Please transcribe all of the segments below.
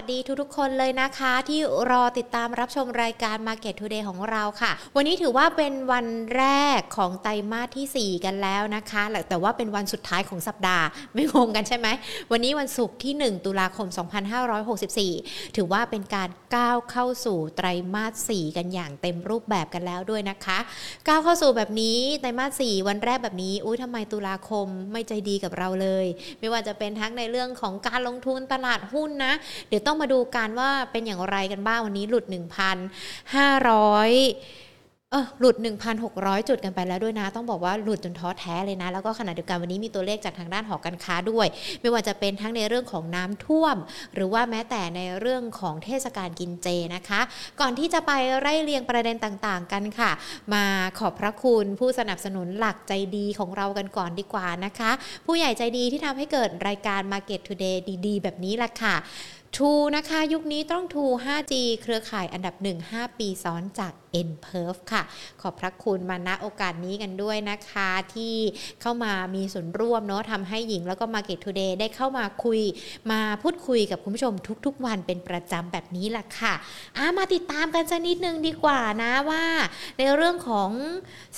วัสดีทุกๆ คนเลยนะคะ ที่รอติดตามรับชมรายการ Market Today ของเราค่ะ วันนี้ถือว่าเป็นวันแรกของไตรมาสที่ 4 กันแล้วนะคะ แต่ว่าเป็นวันสุดท้ายของสัปดาห์ ไม่งงกันใช่ไหม วันนี้วันศุกร์ที่ 1 ตุลาคม 2564 ถือว่าเป็นการก้าวเข้าสู่ไตรมาส 4 กันอย่างเต็มรูปแบบกันแล้วด้วยนะคะ ก้าวเข้าสู่แบบนี้ไตรมาส 4 วันแรกแบบนี้ อุ้ยทำไมตุลาคมไม่ใจดีกับเราเลย ไม่ว่าจะเป็นทั้งในเรื่องของการลงทุนตลาดหุ้นนะ เดี๋ยวต้องมาดูกันว่าเป็นอย่างไรกันบ้างวันนี้หลุด 1,500เออหลุด 1,600 จุดกันไปแล้วด้วยนะ ต้องบอกว่าหลุดจนท้อแท้เลยนะ แล้วก็ขณะเดียวกันวันนี้มีตัวเลขจากทางด้านหอการค้าด้วย ไม่ว่าจะเป็นทั้งในเรื่องของน้ำท่วม หรือว่าแม้แต่ในเรื่องของเทศกาลกินเจนะคะ ก่อนที่จะไปไล่เรียงประเด็นต่างๆ กันค่ะ มาขอบพระคุณผู้สนับสนุนหลักใจดีของเรากันก่อนดีกว่านะคะ ผู้ใหญ่ใจดีที่ทำให้เกิดรายการ Market Today ดี ๆ แบบนี้แหละค่ะ ทูนะคะ ยุคนี้ต้องทู 5G เครือข่ายอันดับ 1 5 ปีซ้อนจาก n p e r f ค่ะ ขอบพระคุณมาณโอกาสนี้กันด้วยนะคะ ที่เข้ามามีส่วนร่วมเนาะทำให้หญิงแล้วก็ Market Today ได้เข้ามาคุย มาพูดคุยกับคุณผู้ชมทุกๆ วันเป็นประจำแบบนี้แหละค่ะามาติดตามกันสักนิดนึงดีกว่านะว่า ในเรื่องของ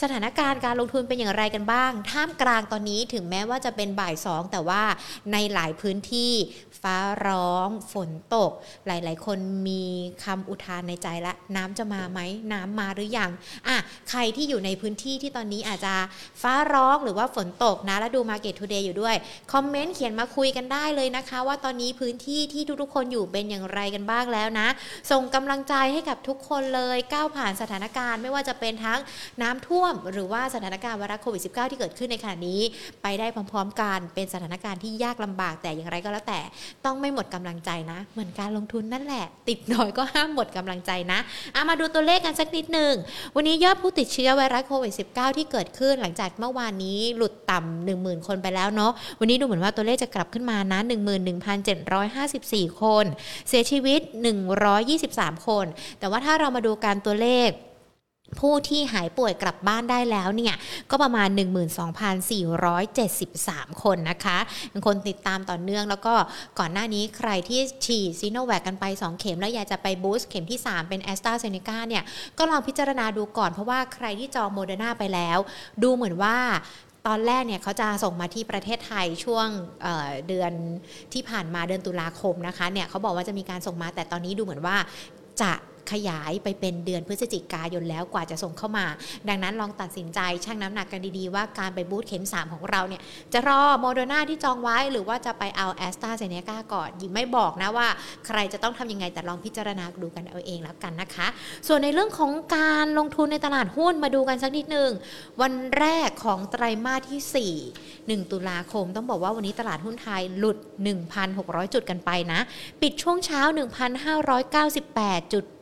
สถานการณ์การลงทุนเป็นอย่างไรกันบ้าง ท่ามกลางตอนนี้ถึงแม้ว่าจะเป็นบ่ายสองแต่ว่าในหลายพื้นที่ฟ้าร้อง ฝนตก หลาย ๆ คนมีคำอุทานในใจละ น้ำจะมาไหมน้ำมาหรือยังอะใครที่อยู่ในพื้นที่ที่ตอนนี้อาจจะฟ้าร้องหรือว่าฝนตกนะ แล้วดู Market Today อยู่ด้วย คอมเมนต์เขียนมาคุยกันได้เลยนะคะ ว่าตอนนี้พื้นที่ที่ทุกๆคนอยู่เป็นอย่างไรกันบ้างแล้วนะ ส่งกำลังใจให้กับทุกคนเลยก้าวผ่านสถานการณ์ไม่ว่าจะเป็นทั้งน้ำท่วม หรือว่าสถานการณ์วาระโควิด -19 ที่เกิดขึ้นในขณะนี้ไปได้พร้อมๆกันเป็นสถานการณ์ที่ยากลำบากแต่อย่างไรก็แล้วแต่ ต้องไม่หมดกำลังใจนะ เหมือนการลงทุนนั่นแหละ ติดหน่อยก็ห้ามหมดกำลังใจนะเอามาดูตัวเลขกันสักนิดหนึ่งวันนี้ยอดผู้ติดเชื้อไวรัสโควิด -19 ที่เกิดขึ้นหลังจากเมื่อวานนี้หลุดต่ำ10,000คนไปแล้วเนาะ วันนี้ดูเหมือนว่าตัวเลขจะกลับขึ้นมานะ11,754คน เสียชีวิต123คน แต่ว่าถ้าเรามาดูการตัวเลข ผู้ที่หายป่วยกลับบ้านได้แล้วเนี่ยก็ประมาณ 12,473 คนนะคะเป็นคนติดตามต่อเนื่อง แล้วก็ก่อนหน้านี้ใครที่ฉีดซีโนแวคกันไป 2 เข็ม แล้วอยากจะไป boost เข็มที่ 3 เป็นแอสตราเซเนกาเนี่ยก็ลองพิจารณาดูก่อนเพราะว่าใครที่จองโมเดอร์นาไปแล้ว ดูเหมือนว่าตอนแรกเนี่ยเขาจะส่งมาที่ประเทศไทยช่วงเเดือนที่ผ่านมาเดือนตุลาคมนะคะเนี่ยเขาบอกว่าจะมีการส่งมาแต่ตอนนี้ดูเหมือนว่าจะ ขยายไปเป็นเดือนพฤศจิกายนแล้วกว่าจะส่งเข้ามา ดังนั้นลองตัดสินใจชั่งน้ำหนักกันดีๆ ว่าการไป boost เข็ม 3 ของเราเนี่ยจะรอโมเดอร์นาที่จองไว้หรือว่าจะไปเอาแอสตราเซเนกาก่อนยิงไม่บอกนะว่า ใครจะต้องทำยังไงแต่ลองพิจารณาดูกันเอาเองแล้วกันนะคะ ส่วนในเรื่องของการลงทุนในตลาดหุ้นมาดูกันสักนิดหนึ่งวันแรกของไตรมาสที่ 4 1 ตุลาคม ต้องบอกว่าวันนี้ตลาดหุ้นไทยหลุด 1,600 จุดกันไปนะ ปิดช่วงเช้า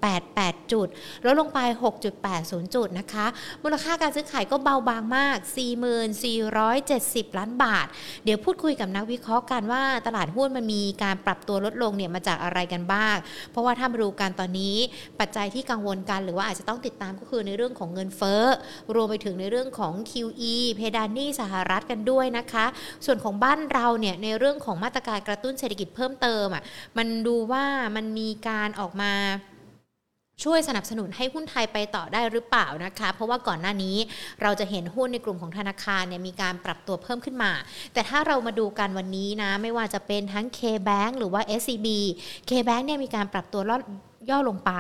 6.88 จุดลดลงไป 6.80 จุดนะคะ มูลค่าการซื้อขายก็เบาบางมาก 4470 ล้านบาท เดี๋ยวพูดคุยกับนักวิเคราะห์กันว่าตลาดหุ้นมันมีการปรับตัวลดลงเนี่ยมาจากอะไรกันบ้าง เพราะว่าถ้ามาดูกันตอนนี้ปัจจัยที่กังวลกันหรือว่าอาจจะต้องติดตามก็คือในเรื่องของเงินเฟ้อ รวมไปถึงในเรื่องของ QE เพดานหนี้สหรัฐกันด้วยนะคะ ส่วนของบ้านเราเนี่ยในเรื่องของมาตรการกระตุ้นเศรษฐกิจเพิ่มเติมอะมันดูว่ามันมีการออกมา ช่วยสนับสนุนให้หุ้นไทยไปต่อได้หรือเปล่านะคะ เพราะว่าก่อนหน้านี้เราจะเห็นหุ้นในกลุ่มของธนาคารเนี่ยมีการปรับตัวเพิ่มขึ้นมา แต่ถ้าเรามาดูกันวันนี้นะ ไม่ว่าจะเป็นทั้ง K-Bank หรือว่า SCB K-Bank เนี่ยมีการปรับตัวลดย่อลงไป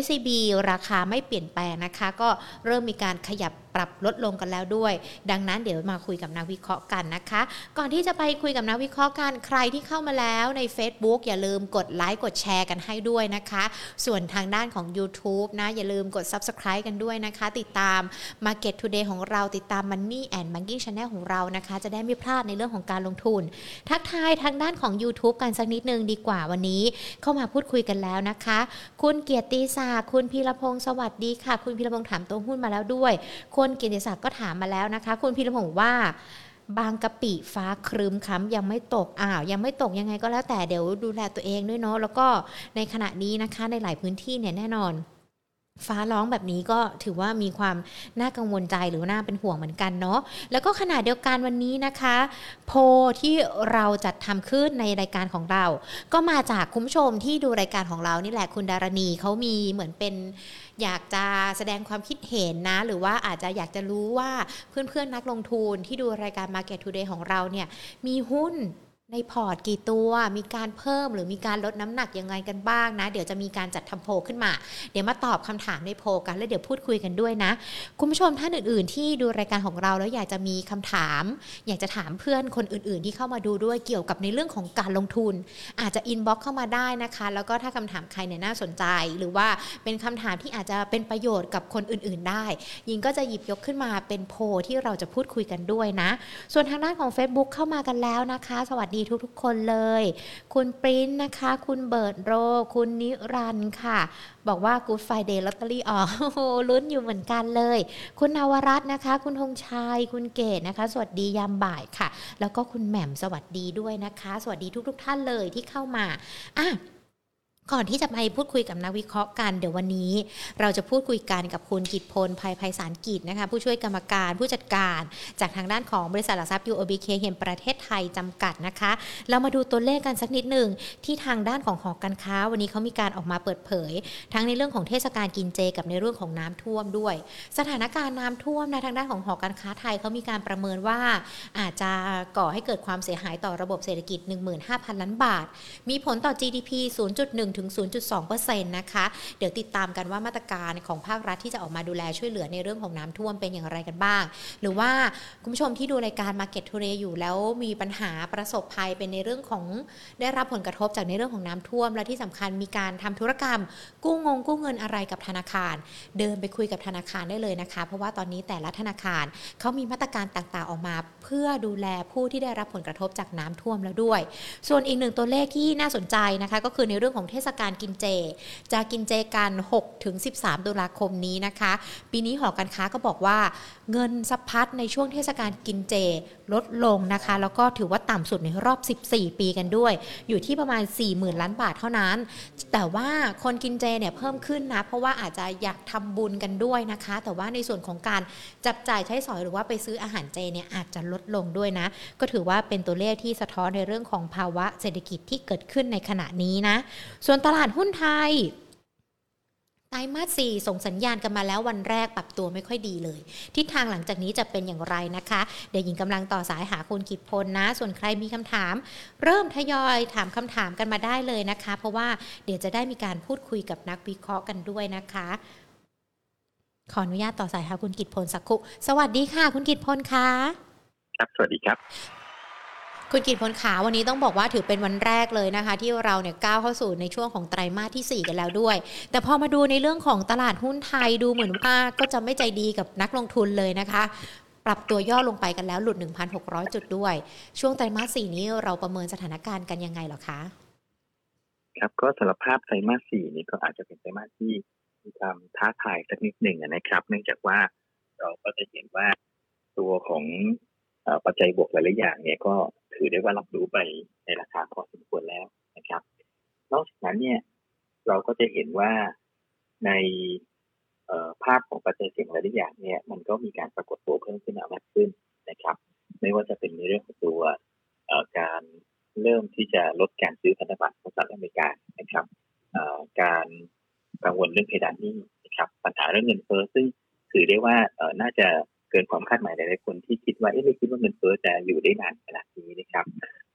SCB ราคาไม่เปลี่ยนแปลงนะคะ ก็เริ่มมีการขยับ ปรับลดลงกันแล้วด้วย ดังนั้นเดี๋ยวมาคุยกับนักวิเคราะห์กันนะคะ ก่อนที่จะไปคุยกับนักวิเคราะห์กันใครที่เข้ามาแล้วใน Facebook อย่าลืมกดไลค์กดแชร์กันให้ด้วยนะคะ ส่วนทางด้านของ YouTube นะ อย่าลืมกด Subscribe กันด้วยนะคะ ติดตาม Market Today ของเราติดตาม Money and Banking Channel ของเรานะคะ จะได้ไม่พลาดในเรื่องของการลงทุน ทักทายทางด้านของ YouTube กันสักนิดนึงดีกว่าวันนี้ เข้ามาพูดคุยกันแล้วนะคะ คุณเกียรติศาคุณพีรพงศ์สวัสดีค่ะ คุณพีรพงศ์ถามตัวหุ้นมาแล้วด้วยคุณเกียรติศักดิ์ก็ถามมาแล้วนะคะ คุณพีรพงศ์ว่าบางกะปิฟ้าครึมค้ำยังไม่ตกอ้าวยังไม่ตกยังไงก็แล้วแต่เดี๋ยวดูแลตัวเองด้วยเนาะแล้วก็ในขณะนี้นะคะในหลายพื้นที่เนี่ยแน่นอน ฟ้าร้องแบบนี้ก็ถือว่ามีความน่ากังวลใจหรือน่าเป็นห่วงเหมือนกันเนาะแล้วก็ขณะเดียวกันวันนี้นะคะ โพที่เราจัดทำขึ้นในรายการของเรา ก็มาจากคุณผู้ชมที่ดูรายการของเรานี่แหละคุณดารณีเขามีเหมือนเป็น อยากจะแสดงความคิดเห็นนะ หรือว่าอาจจะอยากจะรู้ว่าเพื่อนๆนักลงทุนที่ดูรายการ Market Today ของเราเนี่ยมีหุ้น ในพอร์ตกี่ตัวมีการเพิ่มหรือมีการลดน้ำหนักยังไงกันบ้างนะ เดี๋ยวจะมีการจัดทำโพขึ้นมา เดี๋ยวมาตอบคำถามในโพกัน แล้วเดี๋ยวพูดคุยกันด้วยนะ คุณผู้ชมท่านอื่น ๆ ที่ดูรายการของเราแล้วอยากจะมีคำถาม อยากจะถามเพื่อนคนอื่น ๆ ที่เข้ามาดูด้วยเกี่ยวกับในเรื่องของการลงทุน อาจจะ inbox เข้ามาได้นะคะ แล้วก็ถ้าคำถามใครเนี่ยน่าสนใจ หรือว่าเป็นคำถามที่อาจจะเป็นประโยชน์กับคนอื่น ๆ ได้ ยิงก็จะหยิบยกขึ้นมาเป็นโพสต์ที่เราจะพูดคุยกันด้วยนะ ส่วนทางด้านของ Facebook เข้ามากันแล้วนะคะ สวัสดีทุกๆ คนเลย คุณปริ้นนะคะ คุณเบิร์ดโร คุณนิรันค่ะ บอกว่า Good Friday ลอตเตอรี่ออกโอ้โหลุ้นอยู่เหมือนกันเลย คุณนวรัตน์นะคะ คุณธงชัย คุณเกศนะคะ สวัสดียามบ่ายค่ะ แล้วก็คุณแหม่มสวัสดีด้วยนะคะ สวัสดีทุก ๆ ท่านเลยที่เข้ามาอะ ก่อนที่จะไปพูดคุยกับนักวิเคราะห์กันเดี๋ยววันนี้ เราจะพูดคุยกันกับคุณกิตพลภัยภัยสารกิจนะคะผู้ช่วยกรรมการผู้จัดการจากทางด้านของบริษัทหลักทรัพย์ UOBK แห่งประเทศไทยจำกัดนะคะ เรามาดูตัวเลขกันสักนิดหนึ่งที่ทางด้านของหอการค้า วันนี้เขามีการออกมาเปิดเผย ทั้งในเรื่องของเทศกาลกินเจ กับในเรื่องของน้ำท่วมด้วย สถานการณ์น้ำท่วมในทางด้านของหอการค้าไทยเขามีการประเมินว่า อาจจะก่อให้เกิดความเสียหายต่อระบบเศรษฐกิจ 15,000 ล้านบาท มีผลต่อ GDP 0.1ถึง 0.2%นะคะ เดี๋ยวติดตามกันว่ามาตรการของภาครัฐที่จะออกมาดูแลช่วยเหลือในเรื่องของน้ำท่วมเป็นอย่างไรกันบ้าง หรือว่าคุณผู้ชมที่ดูรายการ Market Today อยู่แล้วมีปัญหาประสบภัยเป็นในเรื่องของได้รับผลกระทบจากในเรื่องของน้ำท่วม และที่สำคัญมีการทำธุรกรรม กู้งงกู้เงินอะไรกับธนาคาร เดินไปคุยกับธนาคารได้เลยนะคะ เพราะว่าตอนนี้แต่ละธนาคารเขามีมาตรการต่างๆออกมา เพื่อดูแลผู้ที่ได้รับผลกระทบจากน้ำท่วมแล้วด้วย ส่วนอีกหนึ่งตัวเลขที่น่าสนใจนะคะก็คือในเรื่องของเทศกาลกินเจ จะกินเจกัน 6-13 ตุลาคมนี้นะคะ ปีนี้หอการค้าก็บอกว่าเงินสะพัดในช่วงเทศกาลกินเจลดลงนะคะ แล้วก็ถือว่าต่ำสุดในรอบ 14 ปีกันด้วย อยู่ที่ประมาณ 40,000 ล้านบาทเท่านั้น แต่ว่าคนกินเจเนี่ยเพิ่มขึ้นนะ เพราะว่าอาจจะอยากทำบุญกันด้วยนะคะ แต่ว่าในส่วนของการจับจ่ายใช้สอยหรือว่าไปซื้ออาหารเจเนี่ยอาจจะลลดลงด้วยนะ ก็ถือว่าเป็นตัวเลขที่สะท้อนในเรื่องของภาวะเศรษฐกิจที่เกิดขึ้นในขณะนี้นะ ส่วนตลาดหุ้นไทยไตรมาส4ส่งสัญญาณกันมาแล้ววันแรกปรับตัวไม่ค่อยดีเลย ทิศทางหลังจากนี้จะเป็นอย่างไรนะคะ เดี๋ยวหญิงกำลังต่อสายหาคุณกิตพลนะ ส่วนใครมีคำถาม เริ่มทยอยถามคำถามกันมาได้เลยนะคะ เพราะว่าเดี๋ยวจะได้มีการพูดคุยกับนักวิเคราะห์กันด้วยนะคะ ขออนุญาตต่อสายหาคุณกิตพลสักคุสวัสดีค่ะ คุณกิตพลคะ ครับ สวัสดีครับ คุณกิตพลขาวันนี้ต้องบอกว่าถือเป็นวันแรกเลยนะคะ ที่เราเนี่ยก้าวเข้าสู่ในช่วงของไตรมาสที่ 4 กันแล้วด้วย แต่พอมาดูในเรื่องของตลาดหุ้นไทยดูเหมือนว่าก็จะไม่ใจดีกับนักลงทุนเลยนะคะปรับตัวย่อลงไปกันแล้วหลุด 1,600 จุดด้วย ช่วงไตรมาส 4 นี้เราประเมินสถานการณ์กันยังไงเหรอคะ ครับก็สารภาพไตรมาสสี่นี่ก็อาจจะเป็นไตรมาสที่มีความท้าทายสักนิดหนึ่งนะครับ เนื่องจากว่าเราก็จะเห็นว่าตัวของเอ่อ ปัจจัยบวกหลายๆอย่างเนี่ยก็ถือได้ว่ารับรู้ไปในราคาพอสมควรแล้วนะครับ นอกจากนั้นเนี่ยเราก็จะเห็นว่าในภาพของปัจจัยเสี่ยงหลายๆอย่างเนี่ยมันก็มีการปรากฏตัวเพิ่มขึ้นมากขึ้นนะครับ ไม่ว่าจะเป็นในเรื่องของตัวการเริ่มที่จะลดการซื้อพันธบัตรของสหรัฐอเมริกานะครับการกังวลเรื่องเพดานหนี้นะครับปัญหาเรื่องเงินเฟ้อซึ่งถือได้ว่าน่าจะ เกินความคาดหมายหลายๆคนที่คิดว่าเอ๊ะไม่คิดว่าเงินเฟ้อจะอยู่ได้นานขนาดนี้นะครับ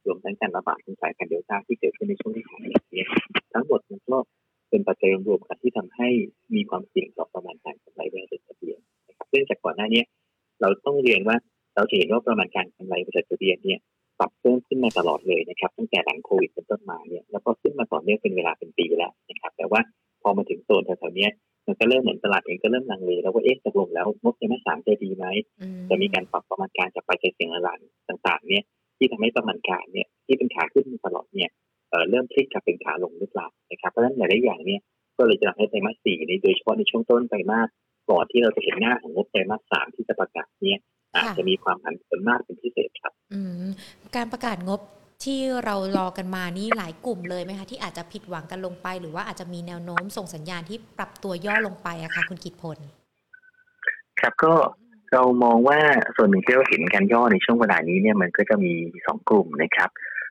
รวมทั้งการระบาดของสายพันธุ์เดลต้าที่เกิดขึ้นในช่วงที่ผ่านมานี่ยทั้งหมดมันก็เป็นปัจจัยรวมๆกันที่ทำให้มีความเสี่ยงต่อประมาณการกำไรบริษัทจดทะเบียนนะครับเนื่องจากก่อนหน้านี้เราต้องเรียนว่าเราจะเห็นว่าประมาณการกำไรบริษัททะเบียนเนี่ยปรับเพิ่มขึ้นมาตลอดเลยนะครับตั้งแต่หลังโควิดเป็นต้นมาเนี่ยแล้วก็ขึ้นมาต่อเนื่องเป็นเวลาเป็นปีแล้วนะครับ แต่ว่าพอมาถึงโซนแถวๆนี้ มันก็เริ่มเหมือนตลาดเองก็เริ่มลังเลแล้วว่าเอ๊ะตกลงแล้วงบไตรมาสสามจะดีไหมอืจะมีการปรับประมาณการจากปัจจัยเสี่ยงหลักๆต่างๆ เนี่ย ที่ทำให้ประมาณการเนี่ยที่เป็นขาขึ้นมาตลอดเนี่ยเอ่อเริ่มพลิกกลับเป็นขาลงหรือเปล่านะครับเพราะฉะนั้นหลายๆอย่างเนี่ยก็เลยจะทำให้ไตรมาสสี่ในโดยเฉพาะในช่วงต้นไตรมาสก่อนที่เราจะเห็นหน้าของงบไตรมาสสามที่จะประกาศเนี่ยอาจจะมีความผันผวนมากเป็นพิเศษครับอืมการประกาศงบ ที่เรารอกันมานี่หลายกลุ่มเลยไหมคะ ที่อาจจะผิดหวังกันลงไป หรือว่าอาจจะมีแนวโน้มส่งสัญญาณที่ปรับตัวย่อลงไปอะคะคุณกิตพล ครับก็เรามองว่าส่วนหนึ่งที่เราเห็นการย่อในช่วงเวลานี้เนี่ยมันก็จะมีสองกลุ่มนะครับ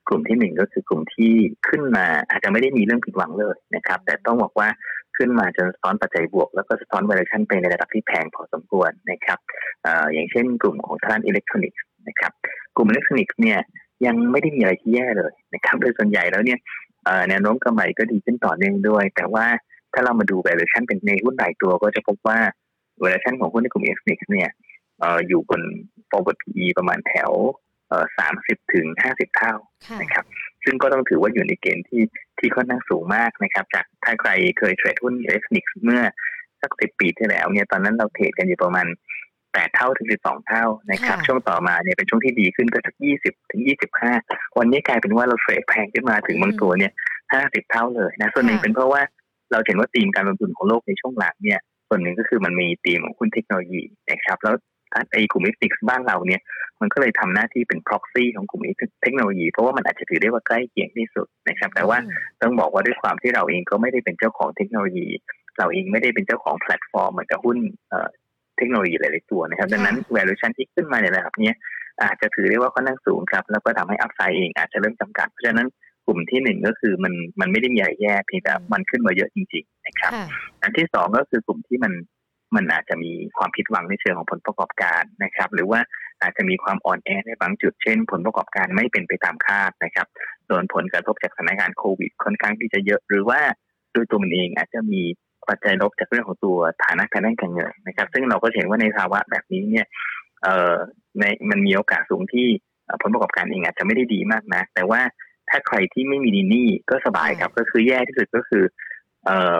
กลุ่มที่หนึ่งก็คือกลุ่มที่ขึ้นมาอาจจะไม่ได้มีเรื่องผิดหวังเลยนะครับ แต่ต้องบอกว่าขึ้นมาจนสะท้อนปัจจัยบวก แล้วก็สะท้อน valuation ไปในระดับที่แพงพอสมควรนะครับออย่างเช่นกลุ่มของทางอิเล็กทรอนิกส์นะครับ กลุ่มอิเล็กทรอนิกส์เนี่ย ยังไม่ได้มีอะไรที่แย่เลยนะครับโดยส่วนใหญ่แล้วเนี่ยแนวโน้มกำไรก็ดีขึ้นต่อเนื่องด้วย แต่ว่าถ้าเรามาดู valuation เป็นในหุ้นหลายตัวก็จะพบว่า valuation ของหุ้นในกลุ่มอิเล็กทรอนิกส์เนี่ยอยู่บน forward PE ประมาณแถวสามสิบถึงห้าสิบเท่านะครับ ซึ่งก็ต้องถือว่าอยู่ในเกณฑ์ที่ที่ค่อนข้างสูงมากนะครับ จากถ้าใครเคยเทรดหุ้นอิเล็กทรอนิกส์เมื่อสักสิบปีที่แล้วเนี่ยตอนนั้นเราเทรดกันอยู่ประมาณ แปดเท่าถึงสิบสองเท่านะครับ ช่วงต่อมาเนี่ยเป็นช่วงที่ดีขึ้นก็สักยี่สิบถึงยี่สิบห้าวันนี้กลายเป็นว่าเราเทรดแพงขึ้นมาถึงบางตัวเนี่ยห้าสิบเท่าเลยนะ ส่วนหนึ่งเป็นเพราะว่าเราเห็นว่าธีมการลงทุนของโลกในช่วงหลังเนี่ย ส่วนหนึ่งก็คือมันมีธีมของหุ้นเทคโนโลยีนะครับ แล้วไอ้กลุ่มอิเล็กบ้านเราเนี่ย มันก็เลยทำหน้าที่เป็น proxy ของกลุ่มเทคโนโลยี เพราะว่ามันอาจจะถือได้ว่าใกล้เคียงที่สุดนะครับ แต่ว่าต้องบอกว่าด้วยความที่เราเองก็ไม่ได้เป็นเจ้าของเทคโนโลยี เราเองไม่ได้เป็นเจ้าของแพลตฟอร์มเหมือนกับหุ้น เทคโนโลยีหลาย ๆ ตัวนะครับดังนั้น valuation ที่ขึ้นมาในระดับนี้อาจจะถือได้ว่าค่อนข้างสูงครับ แล้วก็ทำให้อัพไซด์เองอาจจะเริ่มจำกัด เพราะฉะนั้นกลุ่มที่หนึ่งก็คือมันมันไม่ได้มีอะไรแย่เพียงแต่มันขึ้นมาเยอะจริง ๆ นะครับ อันที่สองก็คือกลุ่มที่มันมันอาจจะมีความผิดหวังในเชิงของผลประกอบการนะครับ หรือว่าอาจจะมีความอ่อนแอในบางจุดเช่น ผลประกอบการไม่เป็นไปตามคาดนะครับโดนผลกระทบจากสถานการณ์โควิดค่อนข้างที่จะเยอะ หรือว่าโดยตัวมันเองอาจจะมี ปัจจัยลบจากเรื่องของตัวฐานะทางด้านการเงินนะครับ ซึ่งเราก็เห็นว่าในภาวะแบบนี้เนี่ยเอ่อในมันมีโอกาสสูงที่ผลประกอบการเองอาจจะไม่ได้ดีมากนะแต่ว่าถ้าใครที่ไม่มีดีนี่ก็สบายครับ ก็คือแย่ที่สุดก็คือ เอ่อ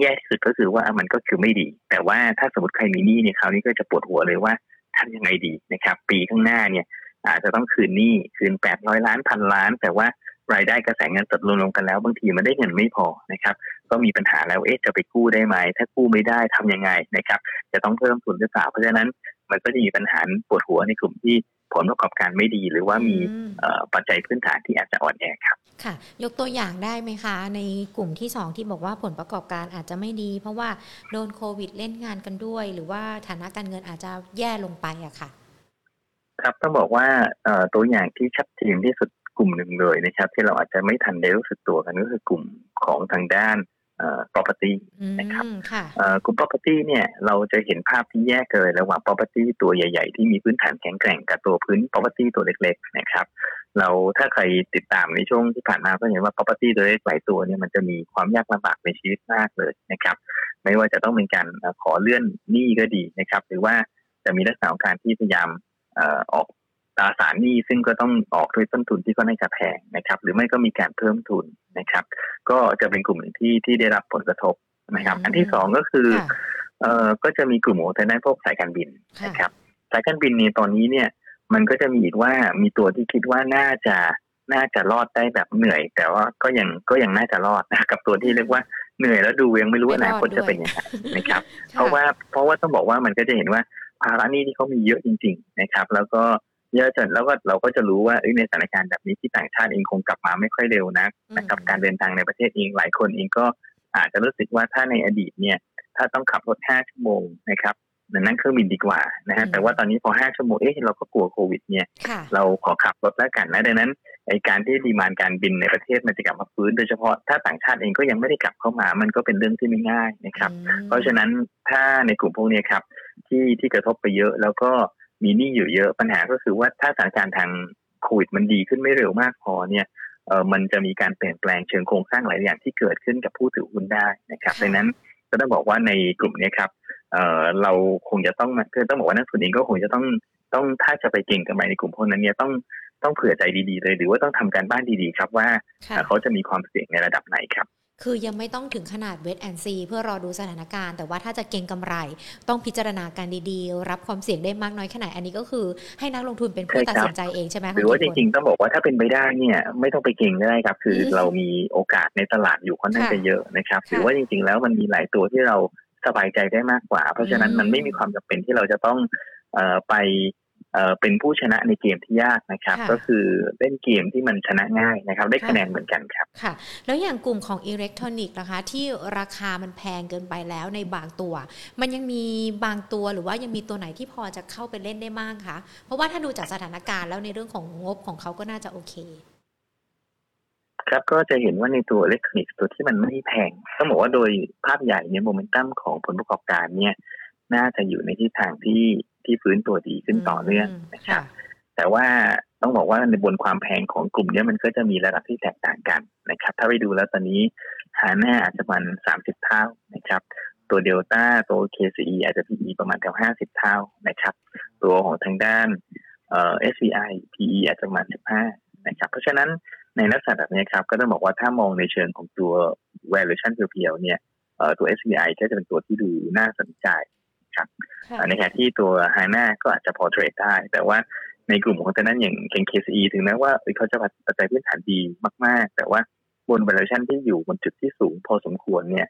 แย่ที่สุดก็คือว่ามันก็คือไม่ดี แต่ว่าถ้าสมมติใครมีหนี้เนี่ยคราวนี้ก็จะปวดหัวเลยว่าทำยังไงดีนะครับ ปีข้างหน้าเนี่ย อาจจะต้องคืนหนี้คืนแปดร้อยล้านพันล้าน แต่ว่ารายได้กระแสเงินสดลงลงกันแล้ว บางทีมันได้เงินไม่พอนะครับ ก็มีปัญหาแล้วเอ๊ะจะไปกู้ได้ไหม ถ้ากู้ไม่ได้ทํำยังไงนะครับ จะต้องเพิ่มทุนหรือเปล่าเพราะฉะนั้นมันก็จะมีปัญหาปวดหัวในกลุ่มที่ผลประกอบการไม่ดี หรือว่ามีปัจจัยพื้นฐานที่อาจจะอ่อนแอครับค่ะ ยกตัวอย่างได้ไหมคะ ในกลุ่มที่ 2 ที่บอกว่าผลประกอบการอาจจะไม่ดี เพราะว่าโดนโควิดเล่นงานกันด้วย หรือว่าฐานะการเงินอาจจะแย่ลงไปอะค่ะ ครับต้องบอกว่าตัวอย่างที่ชัดเจนที่สุดกลุ่มหนึ่งเลยนะครับ ที่เราอาจจะไม่ทันได้รู้สึกตัวกันก็คือกลุ่มของทางด้าน property นะครับกลุ่ม property เนี่ยเราจะเห็นภาพที่แยกเลยระหว่าง property ตัวใหญ่ ๆ ที่มีพื้นฐานแข็งแกร่งกับตัวพื้น property ตัวเล็ก ๆ นะครับ เราถ้าใครติดตามในช่วงที่ผ่านมาก็เห็นว่า property ตัวเล็กหลายตัวเนี่ยมันจะมีความยากลำบากในชีวิตมากเลยนะครับ ไม่ว่าจะต้องเป็นการขอเลื่อนหนี้ก็ดีนะครับ หรือว่าจะมีลักษณะของการที่พยายามออก ตราสารหนี้ซึ่งก็ต้องออกด้วยต้นทุนที่ก็น่าจะแพงนะครับ หรือไม่ก็มีการเพิ่มทุนนะครับ ก็จะเป็นกลุ่มหนึ่งที่ที่ได้รับผลกระทบนะครับ อันที่สองก็คือเอ่อก็จะมีกลุ่มของทางด้านพวกสายการบินนะครับ สายการบินนี่ตอนนี้เนี่ย มันก็จะมีอีกว่ามีตัวที่คิดว่าน่าจะน่าจะรอดได้แบบเหนื่อย แต่ว่าก็ยังก็ยังน่าจะรอดนะกับตัวที่เรียกว่าเหนื่อยแล้วดูยังไม่รู้อนาคตจะเป็นยังไงนะครับ เพราะว่าเพราะว่าต้องบอกว่ามันก็จะเห็นว่าภาระหนี้ที่เขามีเยอะจริง ๆ นะครับ แล้วก็ เยอะจนแล้วก็เราก็จะรู้ว่าในสถานการณ์แบบนี้ที่ต่างชาติเองคงกลับมาไม่ค่อยเร็วนะนะครับการเดินทางในประเทศเองหลายคนเองก็อาจจะรู้สึกว่าถ้าในอดีตเนี่ย ถ้าต้องขับรถห้าชั่วโมงนะครับนั่งเครื่องบินดีกว่านะฮะแต่ว่าตอนนี้พอห้าชั่วโมงเอ๊ะเราก็กลัวโควิด เนี่ย เราขอขับรถแล้วกันนะดังนั้นไอการที่ดีมานการบินในประเทศมันจะกลับมาฟื้นโดยเฉพาะถ้าต่างชาติเองก็ยังไม่ได้กลับเข้ามา มันก็เป็นเรื่องที่ไม่ง่ายนะครับ เพราะฉะนั้นถ้าในกลุ่มพวกนี้ครับที่ที่กระทบไปเยอะแล้วก็ มีหนี้อยู่เยอะปัญหาก็คือว่าถ้าสถานการณ์ทางโควิดมันดีขึ้นไม่เร็วมากพอเนี่ยเออมันจะมีการเปลี่ยนแปลงเชิงโครงสร้างหลายอย่างที่เกิดขึ้นกับผู้ถือหุ้นได้นะครับดังนั้นก็ต้องบอกว่าในกลุ่มนี้ครับเออเราคงจะต้องคือต้องบอกว่านักทุนเองก็คงจะต้องต้องถ้าจะไปเก่งกันไปในกลุ่มพวกนั้นเนี่ยต้องต้องเผื่อใจดีๆเลย หรือว่าต้องทำการบ้านดีๆ ครับว่าเขาจะมีความเสี่ยงในระดับไหนครับ คือยังไม่ต้องถึงขนาดเวทแอนซีเพื่อรอดูสถานการณ์ แต่ว่าถ้าจะเก็งกำไร ต้องพิจารณาการดีๆ รับความเสี่ยงได้มากน้อยแค่ไหนอันนี้ก็คือให้นักลงทุนเป็นผู้ตัดสินใจเองใช่ไหมหรือว่าจริงๆต้องบอกว่าถ้าเป็นไปได้เนี่ยไม่ต้องไปเก่งได้ครับ คือเรามีโอกาสในตลาดอยู่ค่อนข้างจะเยอะนะครับหรือว่าจริงๆแล้วมันมีหลายตัวที่เราสบายใจได้มากกว่า เพราะฉะนั้นมันไม่มีความจำเป็นที่เราจะต้องไป เอ่อเป็นผู้ชนะในเกมที่ยากนะครับค่ะก็คือเล่นเกมที่มันชนะง่ายนะครับ ได้ค่ะคะแนนเหมือนกันครับค่ะ แล้วอย่างกลุ่มของอิเล็กทรอนิกส์นะคะ ที่ราคามันแพงเกินไปแล้วในบางตัว มันยังมีบางตัวหรือว่ายังมีตัวไหนที่พอจะเข้าไปเล่นได้บ้างคะเพราะว่าถ้าดูจากสถานการณ์แล้วในเรื่องของงบของเขาก็น่าจะโอเคครับก็จะเห็นว่าในตัวอิเล็กทรอนิกส์ตัวที่มันไม่แพงต้องบอกว่าโดยภาพใหญ่เนี่ยโมเมนตัมของผลประกอบการเนี่ย น่าจะอยู่ในทิศทางที่ ที่ฟื้นตัวดีขึ้นต่อเนื่องนะครับแต่ว่าต้องบอกว่าในบนความแพงของกลุ่มเนี้มันก็จะมีระดับที่แตกต่างกันนะครับ ถ้าไปดูแล้วตอนนี้ฮาน่าอาจจะประมาณสามสิบเท่านะครับ ตัวเดลต้าตัว KCE อาจจะ PE ประมาณกับห้าสิบเท่านะครับ ตัวของทางด้านเอ่อ SVI PE อาจจะประมาณสิบห้านะครับ เพราะฉะนั้นในลักษณะแบบนี้ครับก็ต้องบอกว่าถ้ามองในเชิงของตัว valuation เพียวๆเนี่ยเอ่อตัว SVI ก็จะเป็นตัวที่ดูน่าสนใจ ค่ะในขณะที่ตัวฮาน่าก็อาจจะพอเทรดได้ แต่ว่าในกลุ่มของแต่นั้นอย่างเกง KCE ถึงแม้ว่าเอ้ยเขาจะปัจจัยพื้นฐานดีมาก ๆ แต่ว่าบน valuation ที่อยู่บนจุดที่สูงพอสมควรเนี่ย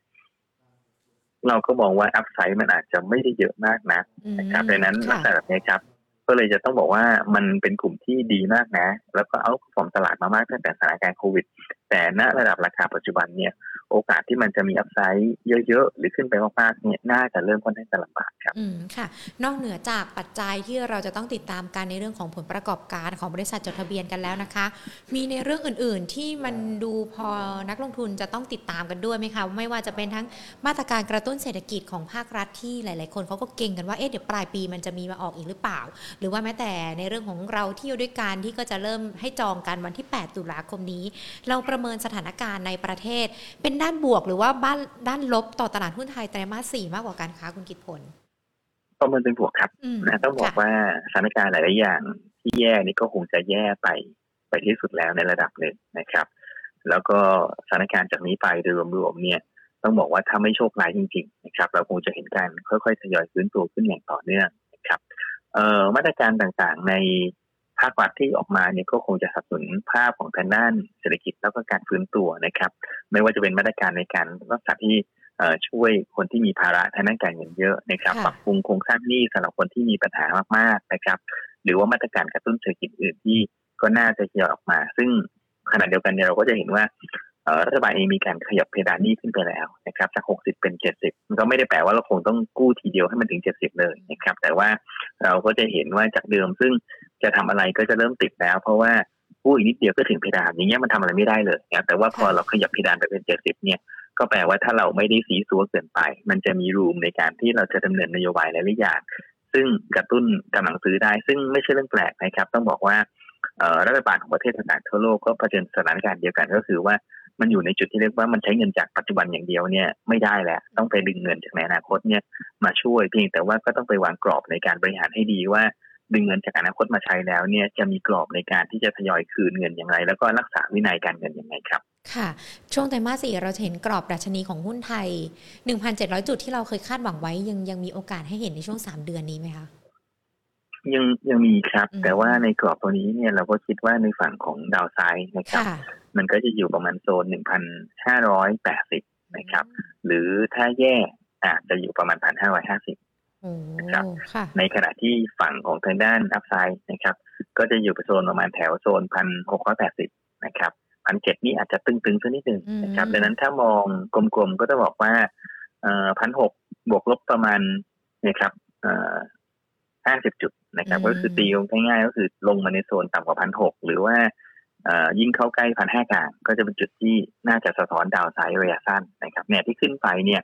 เราก็มองว่าอัพไซด์มันอาจจะไม่ได้เยอะมากนะนะครับดังนั้นลักษณะแบบนี้ครับ ก็เลยจะต้องบอกว่ามันเป็นกลุ่มที่ดีมากนะ แล้วก็เอาฟอร์มตลาดมามากตั้งแต่สถานการณ์โควิด แต่ณระดับราคาปัจจุบันเนี่ย โอกาสที่มันจะมีอัพไซด์เยอะๆ หรือขึ้นไปมากๆเนี่ยน่าจะเริ่มค่อนข้างจะลำบากครับอืมค่ะ นอกเหนือจากปัจจัยที่เราจะต้องติดตามกันในเรื่องของผลประกอบการของบริษัทจดทะเบียนกันแล้วนะคะ มีในเรื่องอื่นๆที่มันดูพอนักลงทุนจะต้องติดตามกันด้วยไหมคะไม่ว่าจะเป็นทั้งมาตรการกระตุ้นเศรษฐกิจของภาครัฐที่หลาย ๆ คนเขาก็เก่งกันว่าเอ๊ะเดี๋ยวปลายปีมันจะมีมาออกอีกหรือเปล่า หรือว่าแม้แต่ในเรื่องของเราเที่ยวด้วยกันที่ก็จะเริ่มให้จองกันวันที่ 8 ตุลาคมนี้ เราประเมินสถานการณ์ในประเทศเป็นด้านบวกหรือว่าบ้านด้านลบต่อตลาดหุ้นไทยไตรมาสสี่มากกว่ากันคะคุณกิตพลประเมินเป็นบวกครับอืมนะต้องบอกค่ะว่าสถานการณ์หลาย ๆ อย่างที่แย่นี่ก็คงจะแย่ไปไปที่สุดแล้วในระดับหนึ่งนะครับ แล้วก็สถานการณ์จากนี้ไปโดยรวมๆเนี่ย ต้องบอกว่าถ้าไม่โชคร้ายจริง ๆ นะครับ เราคงจะเห็นการค่อย ๆ ทยอยฟื้นตัวขึ้นอย่างต่อเนื่องนะครับเอ่อมาตรการต่างๆใน ภาครัฐที่ออกมาเนี่ยก็คงจะสนับสนุนภาพของทางด้านเศรษฐกิจแล้วก็การฟื้นตัวนะครับ ไม่ว่าจะเป็นมาตรการในการรักษาที่เอ่อช่วยคนที่มีภาระทางด้านการเงินเยอะนะครับค่ะปรับปรุงโครงสร้างหนี้สำหรับคนที่มีปัญหามากๆนะครับ หรือว่ามาตรการกระตุ้นเศรษฐกิจอื่นที่ก็น่าจะทยอยออกมา ซึ่งขณะเดียวกันเนี่ยเราก็จะเห็นว่าเอ่อรัฐบาลเองมีการขยับเพดานหนี้ขึ้นไปแล้วนะครับจาก 60 เป็น 70 มันก็ไม่ได้แปลว่าเราคงต้องกู้ทีเดียวให้มันถึง 70 เลยนะครับ แต่ว่าเราก็จะเห็นว่าจากเดิมซึ่ง จะทำอะไรก็จะเริ่มติดแล้ว เพราะว่ากู้อีกนิดเดียวก็ถึงเพดานอย่างเงี้ยมันทำอะไรไม่ได้เลยนะแต่ว่าพอเราขยับเพดานไปเป็น70เนี่ยก็แปลว่าถ้าเราไม่ได้สีซัวเกินไป มันจะมีรูมในการที่เราจะดำเนินนโยบายหลายๆอย่างซึ่งกระตุ้นกำลังซื้อได้ ซึ่งไม่ใช่เรื่องแปลกนะครับ ต้องบอกว่ารัฐบาลของประเทศต่างๆทั่วโลกก็เผชิญสถานการณ์เดียวกันก็คือว่ามันอยู่ในจุดที่เรียกว่ามันใช้เงินจากปัจจุบันอย่างเดียวเนี่ยไม่ได้แล้วต้องไปดึงเงินจากในอนาคตเนี่ยมาช่วยเพียงแต่ว่าก็ต้องไปวางกรอบในการบริหารให้ดีว่า ดึงเงินจากอนาคตมาใช้แล้วเนี่ยจะมีกรอบในการที่จะทยอยคืนเงินอย่างไร แล้วก็รักษาวินัยการเงินยังไงครับ ค่ะ ช่วงไตรมาสสี่เราจะเห็นกรอบดัชนีของหุ้นไทย 1,700 จุดที่เราเคยคาดหวังไว้ยังยังมีโอกาสให้เห็นในช่วง 3 เดือนนี้ไหมคะยังยังมีครับอืมแต่ว่าในกรอบตัวนี้เนี่ยเราก็คิดว่าในฝั่งของดาวไซด์นะครับค่ะมันก็จะอยู่ประมาณโซน 1,580 นะครับ หรือถ้าแย่อาจจะอยู่ประมาณ 1,550 โอ้ครับค่ะในขณะที่ฝั่งของทางด้านอัพไซด์นะครับ ก็จะอยู่โซนประมาณแถวโซน1,680นะครับพันเจ็ดนี่อาจจะตึงๆสักนิดหนึ่งนะครับอืมดังนั้นถ้ามองกลมๆก็จะบอกว่าเอ่อพันหกบวกลบประมาณเนี่ยครับเอ่อห้าสิบจุดนะครับ ก็คือตีง่ายๆก็คือลงมาในโซนต่ำกว่าพันหกหรือว่าเอ่อยิ่งเข้าใกล้พันห้ากลางก็จะเป็นจุดที่น่าจะสะท้อนดาวไซด์ระยะสั้นนะครับเนี่ยที่ขึ้นไปเนี่ย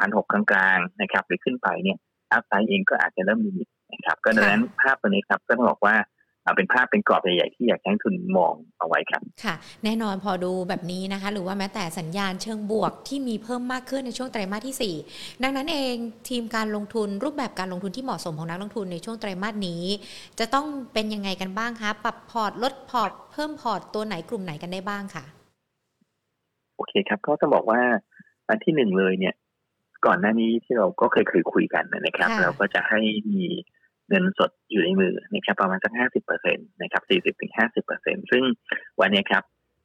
พันหกกลางๆนะครับ หรือขึ้นไปเนี่ย upside เองก็อาจจะเริ่มมีนะครับ ก็ดังนั้นภาพตัวนี้ครับก็ต้องบอกว่าเอาเป็นภาพเป็นกรอบใหญ่ๆที่อยากให้นักลงทุนมองเอาไว้ครับ ค่ะ แน่นอนพอดูแบบนี้นะคะ หรือว่าแม้แต่สัญญาณเชิงบวกที่มีเพิ่มมากขึ้นในช่วงไตรมาสที่ 4 ดังนั้นเองธีมการลงทุนรูปแบบการลงทุนที่เหมาะสมของนักลงทุนในช่วงไตรมาสนี้ จะต้องเป็นยังไงกันบ้างคะ ปรับพอร์ตลดพอร์ตเพิ่มพอร์ตตัวไหนกลุ่มไหนกันได้บ้างค่ะ โอเคครับก็จะบอกว่าอันที่หนึ่งเลยเนี่ย ก่อนหน้านี้ที่เราก็เคยเคยคุยกันนะครับค่ะเราก็จะให้มีเงินสดอยู่ในมือนะครับประมาณสักห้าสิบเปอร์เซ็นตนะครับสี่สิบถึงห้าสิบเปอร์เซ็นซึ่งวันนี้ครับ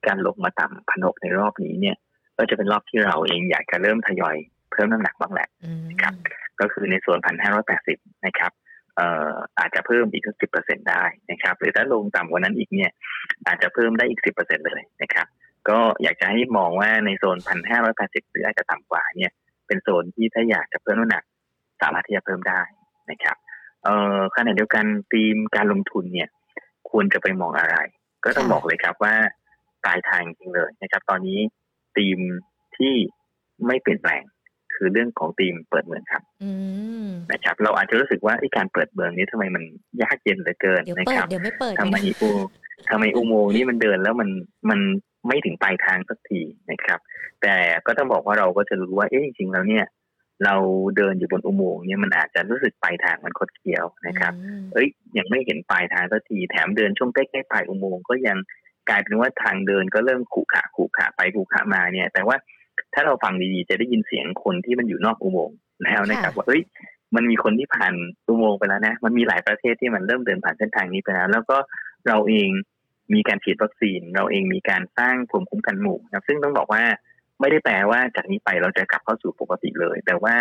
การลงมาต่ำพันหกในรอบนี้เนี่ย ก็จะเป็นรอบที่เราเองอยากจะเริ่มทยอยเพิ่มน้ำหนักบ้างแหละอืมครับก็คือในส่วนพันห้าร้อยแปดสิบนะครับเอ่ออาจจะเพิ่มอีกสิบเปอร์เซ็นได้นะครับ หรือถ้าลงต่ำกว่านั้นอีกเนี่ย อาจจะเพิ่มได้อีกสิบเปอร์เซ็นเลยนะครับ ก็อยากจะให้มองว่าในโซนพันห้าร้อยแปดสิบหรืออาจจะต่ำกว่าเนี่ย เป็นโซนที่ถ้าอยากจะเพิ่มน้ำหนักสามารถที่จะเพิ่มได้นะครับเอ่อขณะเดียวกันธีมการลงทุนเนี่ย ควรจะไปมองอะไร ก็ต้องบอกเลยครับว่าปลายทางจริงเลยนะครับ ตอนนี้ธีมที่ไม่เปลี่ยนแปลงคือเรื่องของธีมเปิดเมืองครับอืมนะครับ เราอาจจะรู้สึกว่าไอ้การเปิดเมืองนี้ทำไมมันยากเย็นเหลือเกินเดี๋ยวนะเปิคดรับเดี๋ยวไม่เปิดทำไมอุทำไมอุโมงค์นี้มันเดินแล้วมันมัน ไม่ถึงปลายทางสักทีนะครับ แต่ก็ต้องบอกว่าเราก็จะรู้ว่าเอ๊ะจริงๆแล้วเนี่ย เราเดินอยู่บนอุโมงค์เนี่ยมันอาจจะรู้สึกปลายทางมันคดเคี้ยวนะครับอืมเอ้ยยังไม่เห็นปลายทางสักทีแถมเดินช่วงใกล้ๆปลายอุโมงค์ก็ยังกลายเป็นว่าทางเดินก็เริ่มขรุขระขรุขระไปขรุขระมาเนี่ย แต่ว่าถ้าเราฟังดีๆจะได้ยินเสียงคนที่มันอยู่นอกอุโมงค์แล้วนะครับว่าเอ้ยมันมีคนที่ผ่านอุโมงค์ไปแล้วนะ มันมีหลายประเทศที่มันเริ่มเดินผ่านเส้นทางนี้ไปแล้ว แล้วก็เราเอง มีการฉีดวัคซีน เราเองมีการสร้างภูมิคุ้มกันหมู่นะครับ ซึ่งต้องบอกว่าไม่ได้แปลว่าจากนี้ไปเราจะกลับเข้าสู่ปกติเลย แต่ว่า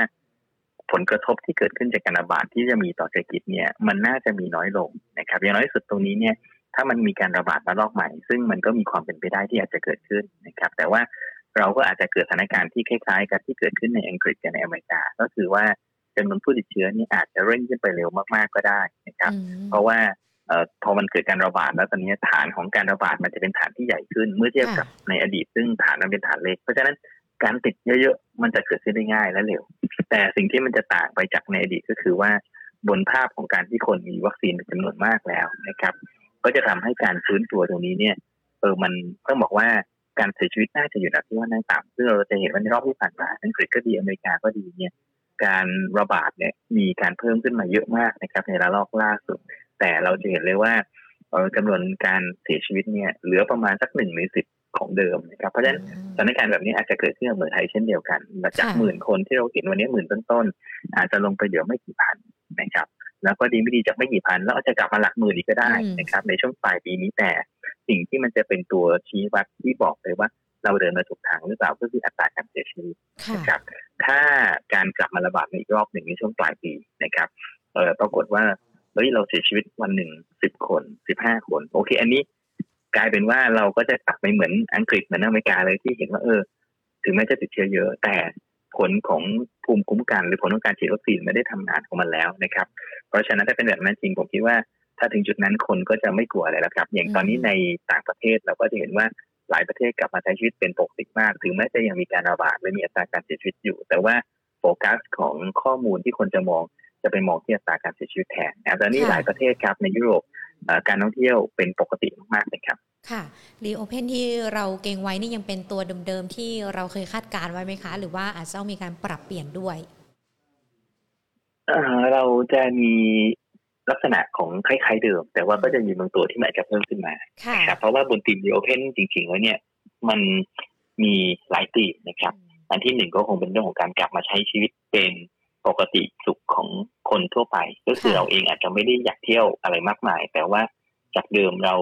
ผลกระทบที่เกิดขึ้นจากการระบาดที่จะมีต่อเศรษฐกิจเนี่ยมันน่าจะมีน้อยลงนะครับ อย่างน้อยที่สุดตรงนี้เนี่ย ถ้ามันมีการระบาดระลอกใหม่ ซึ่งมันก็มีความเป็นไปได้ที่อาจจะเกิดขึ้นนะครับ แต่ว่าเราก็อาจจะเกิดสถานการณ์ที่คล้ายๆ กับที่เกิดขึ้นในอังกฤษกับในอเมริกา ก็คือว่าจำนวนผู้ติดเชื้อนี่อาจจะเร่งขึ้นไปเร็วมากๆก็ได้นะครับอืมเพราะว่าเอ่อ พอมันเกิดการระบาดแล้วตอนนี้ฐานของการระบาดมันจะเป็นฐานที่ใหญ่ขึ้น เมื่อเทียบกับในอดีต ซึ่งฐานมันเป็นฐานเล็ก เพราะฉะนั้นการติดเยอะๆ มันจะเกิดขึ้นได้ง่ายและเร็ว แต่สิ่งที่มันจะต่างไปจากในอดีตก็คือว่าบนภาพของการที่คนมีวัคซีนเป็นจำนวนมากแล้วนะครับ ก็จะทำให้การฟื้นตัวตรงนี้เนี่ยเออมันต้องบอกว่าการเสียชีวิตน่าจะอยู่ในที่ว่าน่าต่ำซึ่งเราจะเห็นว่าในรอบที่ผ่านมาอังกฤษก็ดีอเมริกาก็ดีเนี่ยการระบาดเนี่ยมีการเพิ่มขึ้นมาเยอะมากนะครับในระลอกล่าสุด แต่เราจะเห็นเลยว่าเอ่อจำนวนการเสียชีวิตเนี่ยเหลือประมาณสักหนึ่งในสิบของเดิมนะครับเพราะฉะนั้นสถานการณ์แบบนี้อาจจะเกิดขึ้นกับเมืองไทยเช่นเดียวกันจากค่ะหมื่นคนที่เราเห็นวันนี้หมื่นต้นๆอาจจะลงไปเหลือไม่กี่พันนะครับ แล้วก็ดีไม่ดีจากไม่กี่พันแล้วอาจจะกลับมาหลักหมื่นอีกก็ได้นะครับ ในช่วงปลายปีนี้แต่สิ่งที่มันจะเป็นตัวชี้วัดที่บอกเลยว่าเราเดินมาถูกทางหรือเปล่าก็คืออัตราการเสียชีวิตค่ะนะครับ ถ้าการกลับมาระบาดในอีกรอบหนึ่งในช่วงปลายปีนะครับเออปรากฏว่า เฮ้ยเราเสียชีวิตวันหนึ่งสิบคนสิบห้าคน โอเค อันนี้กลายเป็นว่าเราก็จะกลับไปเหมือนอังกฤษเหมือนอเมริกาเลยที่เห็นว่าเออ ถึงแม้จะติดเชื้อเยอะ แต่ผลของภูมิคุ้มกัน หรือผลของการฉีดวัคซีนไม่ได้ทำงานของมันแล้วนะครับ เพราะฉะนั้นถ้าเป็นแบบนั้นจริงผมคิดว่าถ้าถึงจุดนั้นคนก็จะไม่กลัวอะไรแล้วครับ อย่างตอนนี้ในต่างประเทศเราก็จะเห็นว่าหลายประเทศกลับมาใช้ชีวิตเป็นปกติมาก ถึงแม้จะยังมีการระบาดและมีอัตราการเสียชีวิตอยู่ แต่ว่าโฟกัสของข้อมูลที่คนจะมอง จะไปมองที่อัตราการเสียชีวิตแทนนะตอนนี้ค่ะหลายประเทศครับในยุโรปเอ่อการท่องเที่ยวเป็นปกติมากๆเลยครับ ค่ะรีโอเพนที่เราเกรงไว้นี่ยังเป็นตัวเดิมๆที่เราเคยคาดการณ์ไว้ไหมคะ หรือว่าอาจจะต้องมีการปรับเปลี่ยนด้วยเอ่อเราจะมีลักษณะของคล้ายๆเดิม แต่ว่าก็จะมีบางตัวที่มันอาจจะเพิ่มขึ้นมาค่ะนะครับเพราะว่าบนทีม Open จริงๆแล้วเนี่ย มันมีหลายตีมนะครับ อันที่หนึ่งก็คงเป็นเรื่องของการกลับมาใช้ชีวิตเป็น ปกติสุขของคนทั่วไป ก็คือค่ะเราเองอาจจะไม่ได้อยากเที่ยวอะไรมากมาย แต่ว่าจากเดิมเรา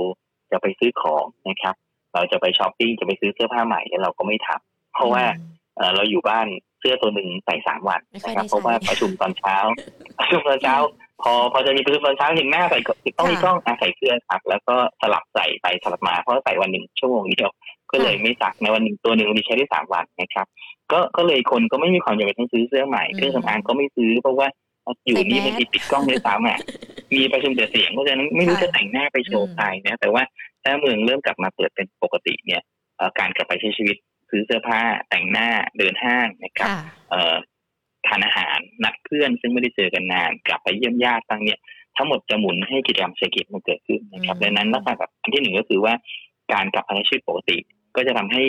จะไปซื้อของนะครับ เราจะไปช้อปปิ้งจะไปซื้อเสื้อผ้าใหม่แล้วเราก็ไม่ทำเพราะว่าอืมเอ่อเราอยู่บ้านเสื้อตัวหนึ่งใส่สามวันไม่ค่อยนะครับได้เพราะว่าใช้ประชุมตอนเช้าประชุมตอนเช้า พอพอจะมีประชุมตอนเช้าเห็นหน้าใส่ก็ต้องมีค่ะกล้องอาใส่เสื้อซักแล้วก็สลับใส่ไปสลับมาเพราะว่าใส่วันหนึ่งชั่วโมงเดียวก็เลยไม่ซักในวันหนึ่งตัวหนึ่งมีใช้ได้สามวันนะครับ ก็ก็เลยคนก็ไม่มีความจำเป็นต้องซื้อเสื้อใหม่อืมเครื่องสำอางก็ไม่ซื้อเพราะว่าอยู่นี่ใส่แมสมันติดปิดกล้องด้วยซ้ำอะมีประชุมแต่เสียงเพราะฉะนั้นไม่รู้ค่ะจะแต่งหน้าไปโชว์อืมใครนะแต่ว่าถ้าเมืองเริ่มกลับมาเปิดเป็นปกติเนี่ยเอ่อการกลับไปใช้ชีวิตซื้อเสื้อผ้าแต่งหน้าเดินห้างนะครับค่ะเอ่อทานอาหารนัดเพื่อนซึ่งไม่ได้เจอกันนาน กลับไปเยี่ยมญาติตั้งเนี่ยทั้งหมดจะหมุนให้กิจกรรมเศรษฐกิจมันเกิดขึ้นนะครับอืมดังนั้นลักษณะแบบอันที่หนึ่งก็คือว่าการกลับมาใช้ชีวิตปกติ ก็จะทำให้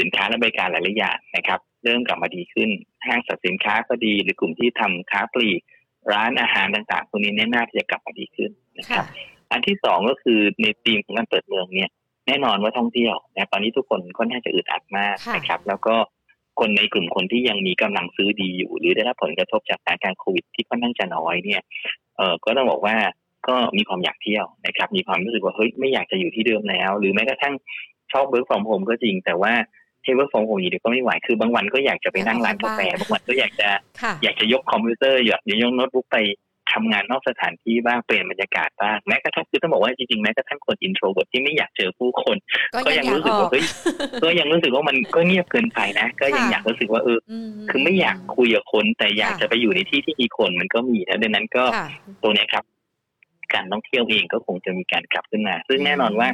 สินค้าและบริการหลายๆอย่างนะครับ เริ่มกลับมาดีขึ้น ห้างสรรพสินค้าก็ดี หรือกลุ่มที่ทำค้าปลีกร้านอาหารต่างๆพวกนี้แน่าที่จะกลับมาดีขึ้นนะครัค่ะบอันที่สองก็คือในธีมของการเปิดเมืองเนี่ย แน่นอนว่าท่องเที่ยวนะตอนนี้ทุกคนค่อนข้างจะอึดอัดมากค่ะนะครับ แล้วก็คนในกลุ่มคนที่ยังมีกำลังซื้อดีอยู่ หรือได้รับผลกระทบจากสถานการณ์โควิดที่ค่อนข้างจะน้อยเนี่ยเออก็ต้องบอกว่าก็มีความอยากเที่ยวนะครับ มีความรู้สึกว่าเฮ้ยไม่อยากจะอยู่ที่เดิมแล้ว หรือแม้กระทั่งชอบ work from home ก็จริง แต่ว่า ให้ work from home อยู่เดียวก็ไม่ไหว คือบางวันก็อยากจะไปนั่งร้านกาแฟ บางวันก็อยากจะค่ะอยากจะยกคอมพิวเตอร์อยากจะยกโน้ตบุ๊กไปทำงานนอกสถานที่บ้างเปลี่ยนบรรยากาศบ้างแม้กระทั่งคือต้องบอกว่าจริงๆแม้กระทั่งคน introvert ที่ไม่อยากเจอผู้คน ก็ยังรู้สึกว่าเฮ้ยก็ยังรู้สึกว่ามันก็เงียบเกินไปนะ ก็ยังอยากรู้สึกว่าเออ คือไม่อยากคุยกับคนแต่อยากจะไปอยู่ในที่ที่มีคนมันก็มีแล้วดังนั้นก็ตัวนี้ครับ การท่องเที่ยวเองก็คงจะมีการกลับขึ้นมา ซึ่งแน่นอนว่า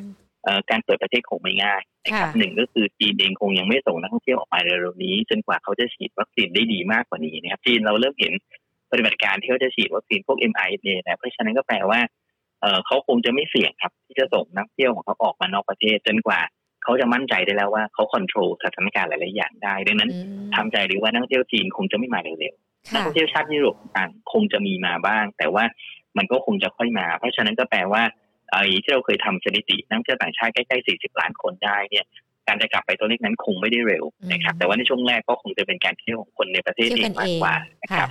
การเปิดประเทศคงไม่ง่ายนะครับหนึ่งก็คือจีนเองคงยังไม่ส่งนักท่องเที่ยวออกมาเร็วๆนี้ จนกว่าเขาจะฉีดวัคซีนได้ดีมากกว่านี้นะครับจีนเราเริ่มเห็นปฏิบัติการที่เขาจะฉีดวัคซีนพวก mRNA นะเพราะฉะนั้นก็แปลว่าเเขาคงจะไม่เสี่ยงครับ ที่จะส่งนักเที่ยวของเขาออกมานอกประเทศ จนกว่าเขาจะมั่นใจได้แล้วว่าเขาควบคุมสถานการณ์หลายๆอย่างได้ดังนั้นทำใจหรือว่านักท่องเที่ยวจีนคงจะไม่มาเร็วๆนักท่องเที่ยวชาติยุโรปต่างคงจะมีมาบ้าง แต่ว่ามันก็คงจะค่อยมา เพราะฉะนั้นก็แปลว่า ไอ้ที่เราเคยทำสถิตินักท่องเที่ยวต่างชาติใกล้ๆ40 ล้านคนได้เนี่ยการจะกลับไปตัวเลขนั้นคงไม่ได้เร็วนะครับ แต่ว่าในช่วงแรกก็คงจะเป็นการเที่ยวของคนในประเทศเองมากกว่านะครับ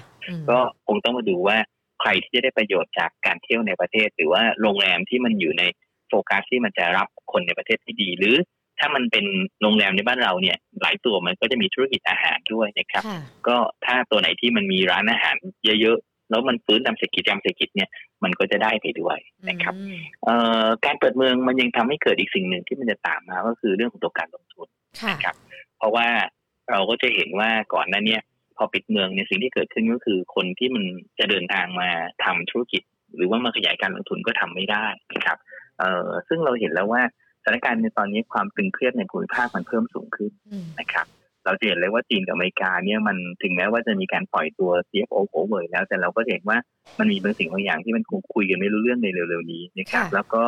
ก็คงต้องมาดูว่าใครที่จะได้ประโยชน์จากการเที่ยวในประเทศ หรือว่าโรงแรมที่มันอยู่ในโฟกัสที่มันจะรับคนในประเทศที่ดี หรือถ้ามันเป็นโรงแรมในบ้านเราเนี่ย หลายตัวมันก็จะมีธุรกิจอาหารด้วยนะครับ ก็ถ้าตัวไหนที่มันมีร้านอาหารเยอะๆ แล้วมันฟื้นตามเศรษฐกิจตามเศรษฐกิจเนี่ยมันก็จะได้ไปด้วยนะครับการเปิดเมืองมันยังทำให้เกิดอีกสิ่งหนึ่งที่มันจะตามมาก็คือเรื่องของตัวการลงทุนนะครับ เพราะว่าเราก็จะเห็นว่าก่อนหน้านี้พอปิดเมืองเนี่ยสิ่งที่เกิดขึ้นก็คือคนที่มันจะเดินทางมาทำธุรกิจ หรือว่ามาขยายการลงทุนก็ทำไม่ได้นะครับเอ่อซึ่งเราเห็นแล้วว่าสถานการณ์ในตอนนี้ความตึงเครียดในภูมิภาคมันเพิ่มสูงขึ้นนะครับ เราจะเห็นเลยว่าจีนกับอเมริกาเนี่ยมันถึงแม้ว่าจะมีการปล่อยตัว CFO โผเวยแล้ว แต่เราก็เห็นว่ามันมีบางสิ่งบางอย่างที่มันคงคุยกันไม่รู้เรื่องในเร็วๆนี้นะครับแล้วก็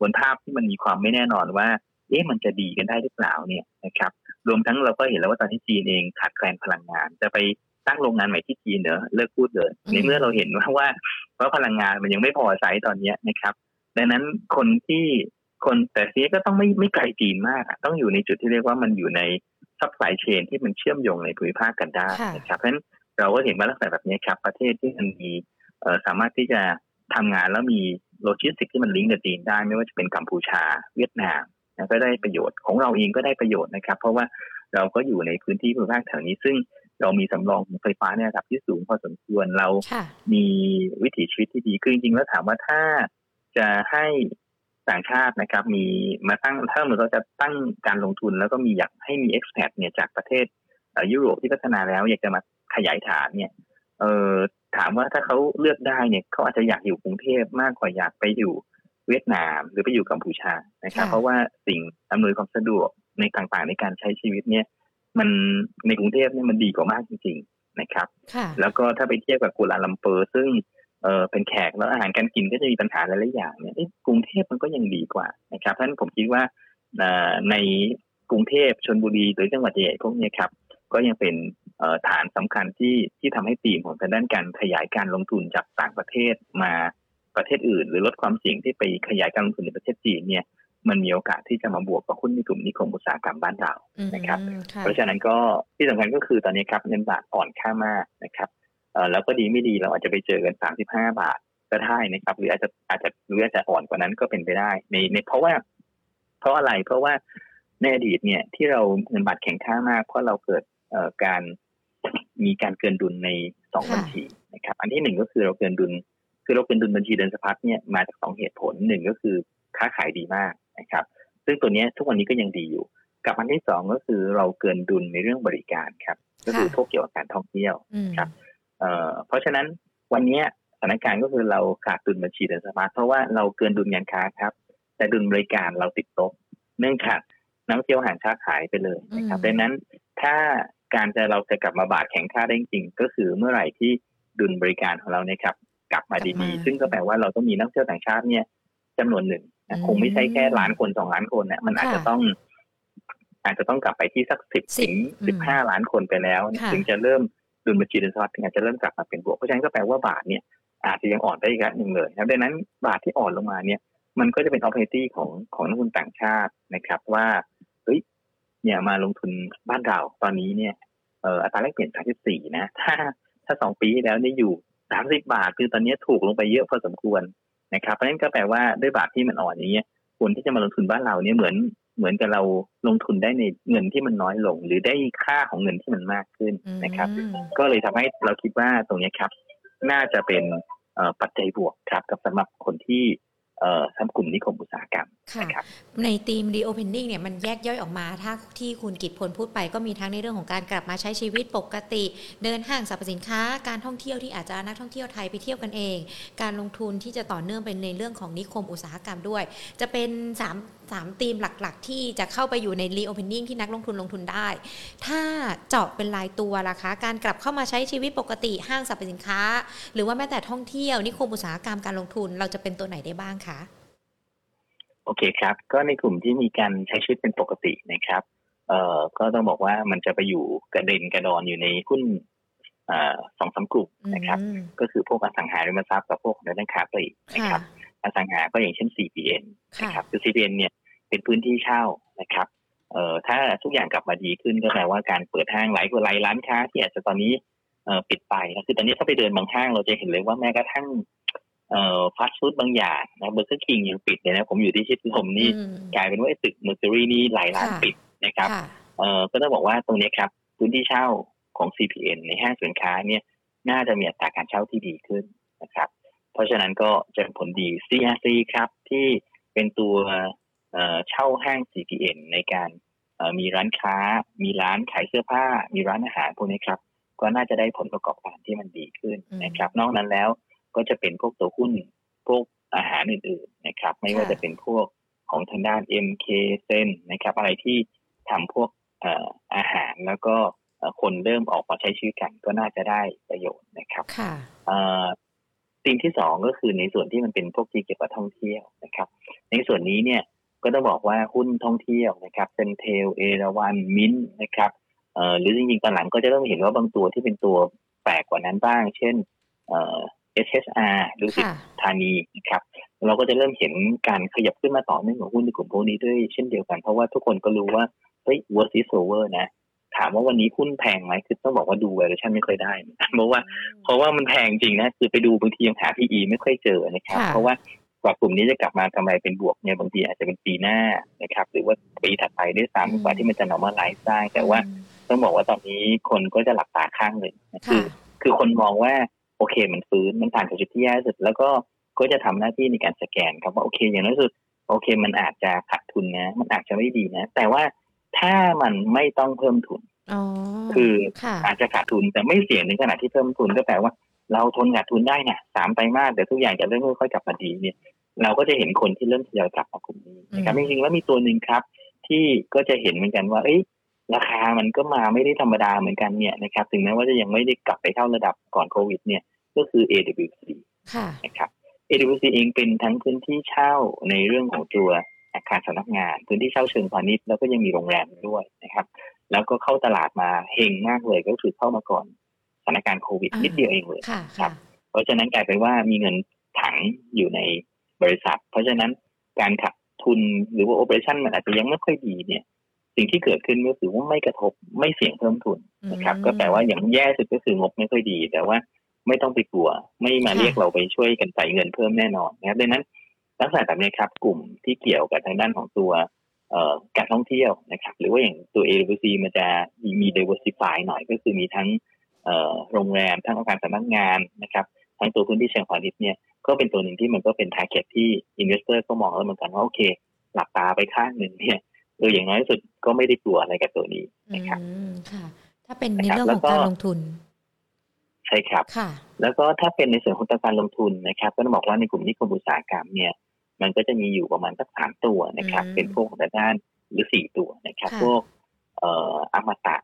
บนภาพที่มันมีความไม่แน่นอนว่าเอ๊ะมันจะดีกันได้หรือเปล่าเนี่ยนะครับรวมทั้งเราก็เห็นแล้วว่าตอนที่จีนเองขาดแคลนพลังงาน จะไปตั้งโรงงานใหม่ที่จีนเนอะเลิกพูดเลยในเมื่อเราเห็นว่าว่าเพราะพลังงานมันยังไม่พอใช้ตอนนี้นะครับดังนั้นคนที่คนแต่ซีก็ต้องไม่ไม่ไกลจีนมาก ต้องอยู่ในจุดที่เรียกว่ามันอยู่ใน supply chain ที่มันเชื่อมโยงในภูมิภาคกันได้นะครับเพราะฉะนั้นเราก็เห็นว่าลักษณะแบบนี้ครับ ประเทศที่มันมีสามารถที่จะทำงานแล้วมีโลจิสติกส์ที่มันลิงก์กับจีนได้ไม่ว่าจะเป็นกัมพูชาเวียดนามก็ได้ประโยชน์ของเราเองก็ได้ประโยชน์นะครับ เพราะว่าเราก็อยู่ในพื้นที่ภูมิภาคแถวนี้ ซึ่งเรามีสำรองไฟฟ้าเนี่ยครับที่สูงพอสมควรเรามีวิถีชีวิตที่ดีคือจริงๆแล้วถามว่าถ้าจะให้ ต่างชาตินะครับมีมาตั้งถ้าเหมือนเขาจะตั้งการลงทุน แล้วก็มีอยากให้มี expat เนี่ยจากประเทศยุโรปที่พัฒนาแล้ว อยากจะมาขยายฐานเนี่ยเออถามว่าถ้าเขาเลือกได้เนี่ยเขาอาจจะอยากอยู่กรุงเทพมากกว่าอยากไปอยู่เวียดนาม หรือไปอยู่กัมพูชานะครับเพราะว่าสิ่งอำนวยความสะดวกในต่างๆ ในการใช้ชีวิตเนี่ยมันในกรุงเทพเนี่ยมันดีกว่ามากจริง ๆนะครับ แล้วก็ถ้าไปเทียบกับกุลาลัมเปอร์ ซึ่ง เออเป็นแขกแล้วอาหารการกินก็จะมีปัญหาหลายๆอย่างเนี่ยกรุงเทพมันก็ยังดีกว่านะครับเพราะฉะนั้นผมคิดว่าในกรุงเทพชนบุรีหรือจังหวัดใหญ่พวกนี้ครับก็ยังเป็นฐานสำคัญที่ที่ทำให้ตีมของทางด้านการขยายการลงทุนจากต่างประเทศมาประเทศอื่น หรือลดความเสี่ยงที่ไปขยายการลงทุนในประเทศจีนเนี่ยมันมีโอกาสที่จะมาบวกกับหุ้นในกลุ่มนิคมอุตสาหกรรมบ้านเรานะครับ เพราะฉะนั้นก็ที่สำคัญก็คือตอนนี้ครับเงินบาทอ่อนค่ามากนะครับเออ แล้วก็ดีไม่ดีเราอาจจะไปเจอกันสามสิบห้าบาทก็ได้นะครับ หรืออาจจะอาจจะหรืออาจจะอ่อนกว่านั้นก็เป็นไปได้ในในเพราะว่า เพราะอะไรเพราะว่าในอดีตเนี่ยที่เราเงินบาทแข็งค่ามาก เพราะเราเกิดเอ่อการมีการเกินดุลในสองบัญชีนะครับอันที่หนึ่งก็คือเราเกินดุล คือเราเกินดุลบัญชีเดินสะพัดเนี่ยมาจากสองเหตุผลหนึ่งก็คือค้าขายดีมากนะครับ ซึ่งตัวนี้ทุกวันนี้ก็ยังดีอยู่ กับอันที่สองก็คือเราเกินดุลในเรื่องบริการครับ ก็คือพวกเกี่ยวกับการท่องเที่ยวครับ เพราะฉะนั้นวันนี้สถานการณ์ก็คือเราขาดดุลบัญชีเดินสมาร์ทเพราะว่าเราเกินดุลงานค้าครับ แต่ดุลบริการเราติดลบเนื่องจากนักเที่ยวห่างชาติหายไปเลยนะครับดังนั้นถ้าการจะเราจะกลับมาบาทแข็งค่าได้จริงก็คือเมื่อไหร่ที่ดุลบริการของเราเนี่ยครับกลับมาดีๆ ซึ่งก็แปลว่าเราต้องมีนักเที่ยวต่างชาติเนี่ยจำนวนหนึ่งคงไม่ใช่แค่ล้านคนสองล้านคนนะมันอาจจะต้อง อาจจะต้องกลับไปที่สักสิบถึงสิบห้าล้านคนไปแล้ว ถึงจะเริ่ม ดุลบัญชีเดินสะพัดอาจจะเริ่มกลับมาเป็นบวกเพราะฉะนั้นก็แปลว่าบาทเนี่ยอาจจะยังอ่อนได้อีกระหนึ่งเลยนะดังนั้นบาทที่อ่อนลงมาเนี่ย มันก็จะเป็น opportunity ของของนักลงทุนต่างชาตินะครับ ว่าเฮ้ยเนี่ยมาลงทุนบ้านเราตอนนี้เนี่ยเอ่ออัตราแลกเปลี่ยน34นะ ถ้าถ้าสองปีแล้วเนี่ยอยู่30บาท คือตอนนี้ถูกลงไปเยอะพอสมควรนะครับเพราะฉะนั้นก็แปลว่าด้วยบาทที่มันอ่อนอย่างเงี้ยคนที่จะมาลงทุนบ้านเราเนี่ยเหมือน เหมือนกับเราลงทุนได้ในเงินที่มันน้อยลง หรือได้ค่าของเงินที่มันมากขึ้นนะครับ ก็เลยทำให้เราคิดว่าตรงนี้ครับ น่าจะเป็นปัจจัยบวกครับกับสำหรับคนที่ทำกลุ่มนิคมอุตสาหกรรมค่ะในทีม reopening เนี่ยมันแยกย่อยออกมา ถ้าที่คุณกิตพลพูดไปก็มีทั้งในเรื่องของการกลับมาใช้ชีวิตปกติ เดินห้างสรรพสินค้า การท่องเที่ยวที่อาจจะนักท่องเที่ยวไทยไปเที่ยวกันเอง การลงทุนที่จะต่อเนื่องเป็นในเรื่องของนิคมอุตสาหกรรมด้วย จะเป็น 3 3ธีมหลักๆ ที่จะเข้าไปอยู่ใน reopening ที่นักลงทุนลงทุนได้ ถ้าเจาะเป็นรายตัวล่ะคะ การกลับเข้ามาใช้ชีวิตปกติห้างสรรพสินค้า หรือว่าแม้แต่ท่องเที่ยวนิคมอุตสาหกรรมการลงทุนเราจะเป็นตัวไหนได้บ้างคะ โอเคครับ ก็ในกลุ่มที่มีการใช้ชีวิตเป็นปกตินะครับเอ่อก็ต้องบอกว่ามันจะไปอยู่กระเด็นกระดอนอยู่ในหุ้นสองสากลุ่มนะครับ ก็คือพวกอสังหาริมทรัพย์กับพวกด้านค้าปลีกนะครับ อสังหาก็อย่างเช่น CPN นะครับคือ CPN เนี่ยเป็นพื้นที่เช่านะครับเอ่อถ้าทุกอย่างกลับมาดีขึ้นก็แปลว่าการเปิดห้างหลายกว่าหลายร้านค้าที่อาจจะตอนนี้เอ่อปิดไปนะคือตอนนี้ถ้าไปเดินบางห้างเราจะเห็นเลยว่าแม้กระทั่งเอ่อฟาสต์ฟู้ดบางอย่างนะเบอร์เกอร์คิงยังปิดเลยนะผมอยู่ที่ชิดลมนี่กลายเป็นว่าตึกเมอร์คิวรีนี่หลายร้านปิดนะครับเอ่อก็ต้องบอกว่าตรงนี้ครับพื้นที่เช่าของ CPN ในห้างสินค้าเนี่ยน่าจะมีอัตราการเช่าที่ดีขึ้นนะครับ เพราะฉะนั้นก็จะผลดี CRC ครับ ที่เป็นตัวเช่าห้าง CPN ในการมีร้านค้า มีร้านขายเสื้อผ้า มีร้านอาหารพวกนี้ครับ ก็น่าจะได้ผลประกอบการที่มันดีขึ้นนะครับ นอกนั้นแล้วก็จะเป็นพวกตัวหุ้นพวกอาหารอื่นๆนะครับ ไม่ว่าจะเป็นพวกของทางด้าน MK เซนนะครับ อะไรที่ทำพวกอาหารแล้วก็คนเริ่มออกมาใช้ชีวิตกันก็น่าจะได้ประโยชน์นะครับ ค่ะสิ่งที่สองก็คือในส่วนที่มันเป็นพวกที่เกี่ยวกับท่องเที่ยวนะครับ ในส่วนนี้เนี่ยก็ต้องบอกว่าหุ้นท่องเที่ยวนะครับเซนเทลเอราวันมินนะครับหรือจริงๆตอนหลังก็จะเริ่มเห็นว่าบางตัวที่เป็นตัวแปลกกว่านั้นบ้าง เช่น SHR หรือสิธานีนะครับเราก็จะเริ่มเห็นการขยับขึ้นมาต่อเนื่องของหุ้นในกลุ่มพวกนี้ด้วยเช่นเดียวกันเพราะว่าทุกคนก็รู้ว่าเฮ้ย worst is over นะ ถามว่าวันนี้หุ้นแพงไหมคือต้องบอกว่าดู valuation ไม่ค่อยได้เพราะว่าเพราะว่ามันแพงจริงนะคือไปดูบางทียังหา PE ไม่ค่อยเจอนะครับ เพราะว่ากว่ากลุ่มนี้จะกลับมากำไรเป็นบวกเนี่ยบางทีอาจจะเป็นปีหน้านะครับ หรือว่าปีถัดไปด้วยซ้ำกว่าที่มันจะนอมาไลฟ์ได้แต่ว่าต้องบอกว่าตอนนี้คนก็จะหลับตาข้างหนึ่งคือ คือคนมองว่าโอเคมันฟื้นมันผ่านจุดที่แย่สุด แล้วก็ก็จะทำหน้าที่ในการสแกนครับว่าโอเคอย่างน้อยสุดโอเคมันอาจจะขาดทุนนะ มันอาจจะไม่ดีนะ แต่ว่า ถ้ามันไม่ต้องเพิ่มทุนคืออาจจะขาดทุนแต่ไม่เสี่ยงในขณะที่เพิ่มทุนก็แปลว่า เราทนขาดทุนได้นะสามไตรมาสแต่ทุกอย่างจะเริ่มค่อยๆกลับมาดีเนี่ยเราก็จะเห็นคนที่เริ่มทยอยกลับมากลุ่มนี้นะครับจริงๆแล้วมีตัวหนึ่งครับ ที่ก็จะเห็นเหมือนกันว่า เอ้ยราคามันก็มาไม่ได้ธรรมดาเหมือนกันเนี่ยนะครับถึงแม้ว่าจะยังไม่ได้กลับไปเท่าระดับก่อนโควิด เนี่ยก็คือ AWC นะครับ AWC เองเป็นทั้งพื้นที่เช่าในเรื่องของตัว อาคารสำนักงาน พื้นที่เช่าเชิงพาณิชย์แล้วก็ยังมีโรงแรมด้วยนะครับ แล้วก็เข้าตลาดมาเฮงมากเลยก็คือเข้ามาก่อนสถานการณ์โควิดนิดเดียวเองเลยครับ เพราะฉะนั้นกลายเป็นว่ามีเงินถังอยู่ในบริษัท เพราะฉะนั้นการขัดทุนหรือว่าโอเปอเรชั่นมันอาจจะยังไม่ค่อยดีเนี่ย สิ่งที่เกิดขึ้นก็คือว่าไม่กระทบไม่เสี่ยงเพิ่มทุนนะครับ ก็แปลว่าอย่างแย่สุดก็คืองบไม่ค่อยดี แต่ว่าไม่ต้องไปกลัว ไม่มาเรียกเราไปช่วยกันใส่เงินเพิ่มแน่นอนนะครับดังนั้น ลักษณะแบบนี้ครับ กลุ่มที่เกี่ยวกับทางด้านของตัวการท่องเที่ยวนะครับ หรือว่าอย่างตัว AWC มันจะมี diversify หน่อยก็คือมีทั้งโรงแรมทั้งอาคารสำนักงานนะครับทั้งตัวพื้นที่เชิงพาณิชย์เนี่ยก็เป็นตัวหนึ่งที่มันก็เป็น target ที่ investor ก็มองแล้วเหมือนกันว่าโอเค หลับตาไปข้างหนึ่งเนี่ยเอออย่างน้อยสุดก็ไม่ได้กลัวอะไรกับตัวนี้นะครับค่ะถ้าเป็นในเรื่องของการลงทุน ใช่ครับแล้วก็ถ้าเป็นในส่วนของการลงทุนนะครับ ก็ต้องบอกว่าในกลุ่มนิคมอุตสาหกรรมเนี่ย มันก็จะมีอยู่ประมาณสักสามตัวนะครับ เป็นพวกของด้านหรือสี่ตัวนะครับ พวกเอ่ออมตะ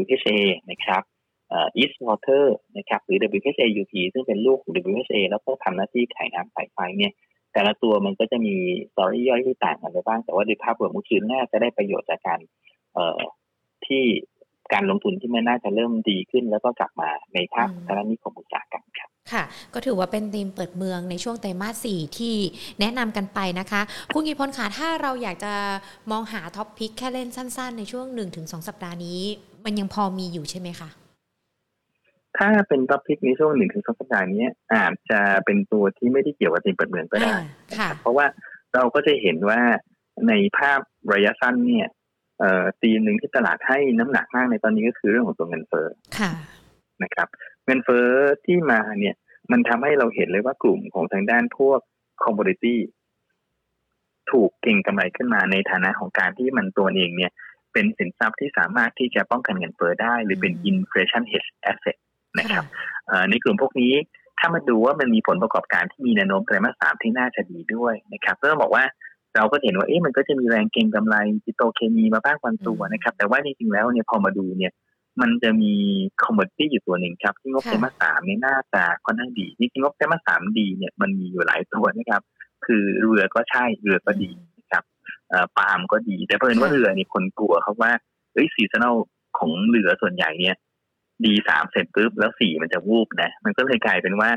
WHA นะครับเอ่อ East Water นะครับ หรือ WHA UP ซึ่งเป็นลูกของ WHA แล้วก็ทำหน้าที่ขายน้ำสายไฟเนี่ยแต่ละตัวมันก็จะมีสตอรี่ย่อยที่ต่างกันไปบ้าง แต่ว่าโดยภาพรวมก็คือน่าจะได้ประโยชน์จากการเอ่อที่การลงทุนที่มันน่าจะเริ่มดีขึ้น แล้วก็กลับมาในภาคธนานิคมอุตสาหกรรมครับ ค่ะ ก็ถือว่าเป็นธีมเปิดเมืองในช่วงไตรมาสสี่ที่แนะนำกันไปนะคะ คุณกิพลขาถ้าเราอยากจะมองหาท็อปพิกแค่เล่นสั้น ๆ ในช่วงหนึ่งถึงสองสัปดาห์นี้ มันยังพอมีอยู่ใช่ไหมคะ ถ้าเป็นท็อปพิกในช่วงหนึ่งถึงสองสัปดาห์นี้อาจจะเป็นตัวที่ไม่ได้เกี่ยวกับธีมเปิดเมืองก็ได้เพราะว่าเราก็จะเห็นว่าในภาพระยะสั้นเนี่ยเอ่อตีหนึ่งที่ตลาดให้น้ำหนักมากในตอนนี้ก็คือเรื่องของตัวเงินเฟ้อ นะครับ เงินเฟ้อที่มาเนี่ยมันทำให้เราเห็นเลยว่ากลุ่มของทางด้านพวกcommodity ถูกเก็งกำไรขึ้นมาในฐานะของการที่มันตัวเองเนี่ยเป็นสินทรัพย์ที่สามารถที่จะป้องกันเงินเฟ้อได้ หรือเป็น inflation hedge asset นะครับในกลุ่มพวกนี้ถ้ามาดูว่ามันมีผลประกอบการที่มีแนวโน้มไตรมาสสามที่น่าจะดีด้วยนะครับต้องบอกว่าเราก็เห็นว่าเอ๊ะมันก็จะมีแรงเก็งกำไรปิโตรเคมีมาบ้างบางตัวนะครับ แต่ว่าจริงๆแล้วเนี่ยพอมาดูเนี่ย มันจะมี commodity อยู่ตัวหนึ่งครับ ที่งบไตรมาสสามเนี่ยน่าจะค่อนข้างดีจริงๆงบไตรมาสสามดีเนี่ยมันมีอยู่หลายตัวนะครับ คือเรือก็ใช่เรือก็ดีนะครับปาล์มก็ดี แต่เผอิญว่าเรือเนี่ยคนกลัวครับว่าเอ้ย seasonal ของเรือส่วนใหญ่เนี่ยดีสามเสร็จปุ๊บแล้วสี่มันจะวูบนะมันก็เลยกลายเป็นว่า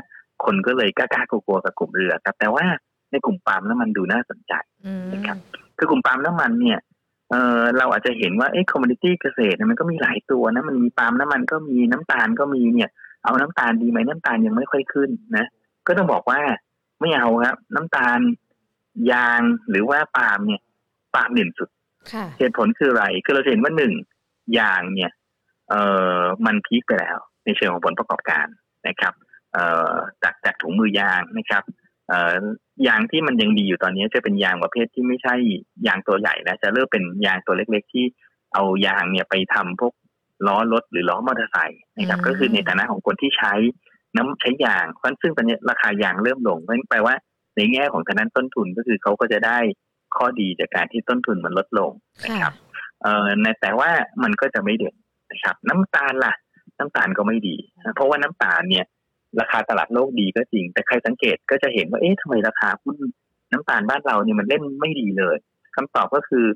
คนก็เลยกล้าๆกลัวๆกับกลุ่มเรือครับ แต่ว่าในกลุ่มปาล์มน้ำมันดูน่าสนใจนะครับคือกลุ่มปาล์มน้ำมันเนี่ย เออเราอาจจะเห็นว่าเอ้ commodity เกษตรมันก็มีหลายตัวนะมันมีปาล์มน้ำมันก็มีน้ำตาลก็มีเนี่ย เอาน้ำตาลดีไหมน้ำตาลยังไม่ค่อยขึ้นนะ ก็ต้องบอกว่าไม่เอาครับ น้ำตาลยางหรือว่าปาล์มเนี่ยปาล์มเด่นสุดเหตุผลคืออะไรคือเราเห็นว่าหนึ่งยางเนี่ย เออมันพีคไปแล้ว ในเชิงของผลประกอบการนะครับจากจากถุงมือยางนะครับ ยางที่มันยังดีอยู่ตอนนี้จะเป็นยางประเภทที่ไม่ใช่ยางตัวใหญ่นะจะเริ่มเป็นยางตัวเล็ก ๆ ที่เอายางเนี่ยไปทำพวกล้อรถหรือล้อมอเตอร์ไซค์นะครับ ก็คือในฐานะของคนที่ใช้น้ำใช้ยางเพราะซึ่งตอนนี้ราคายางเริ่มลงเพราะแปลว่าในแง่ของทางด้านต้นทุนก็คือเขาก็จะได้ข้อดีจากการที่ต้นทุนมันลดลงนะครับเอ่อแต่ว่ามันก็จะไม่เด่นนะครับ น้ำตาลล่ะ น้ำตาลก็ไม่ดี เพราะว่าน้ำตาลเนี่ย ราคาตลาดโลกดีก็จริง แต่ใครสังเกตก็จะเห็นว่าเอ๊ะทำไมราคาหุ้นน้ำตาลบ้านเราเนี่ยมันเล่นไม่ดีเลยคำตอบก็คือ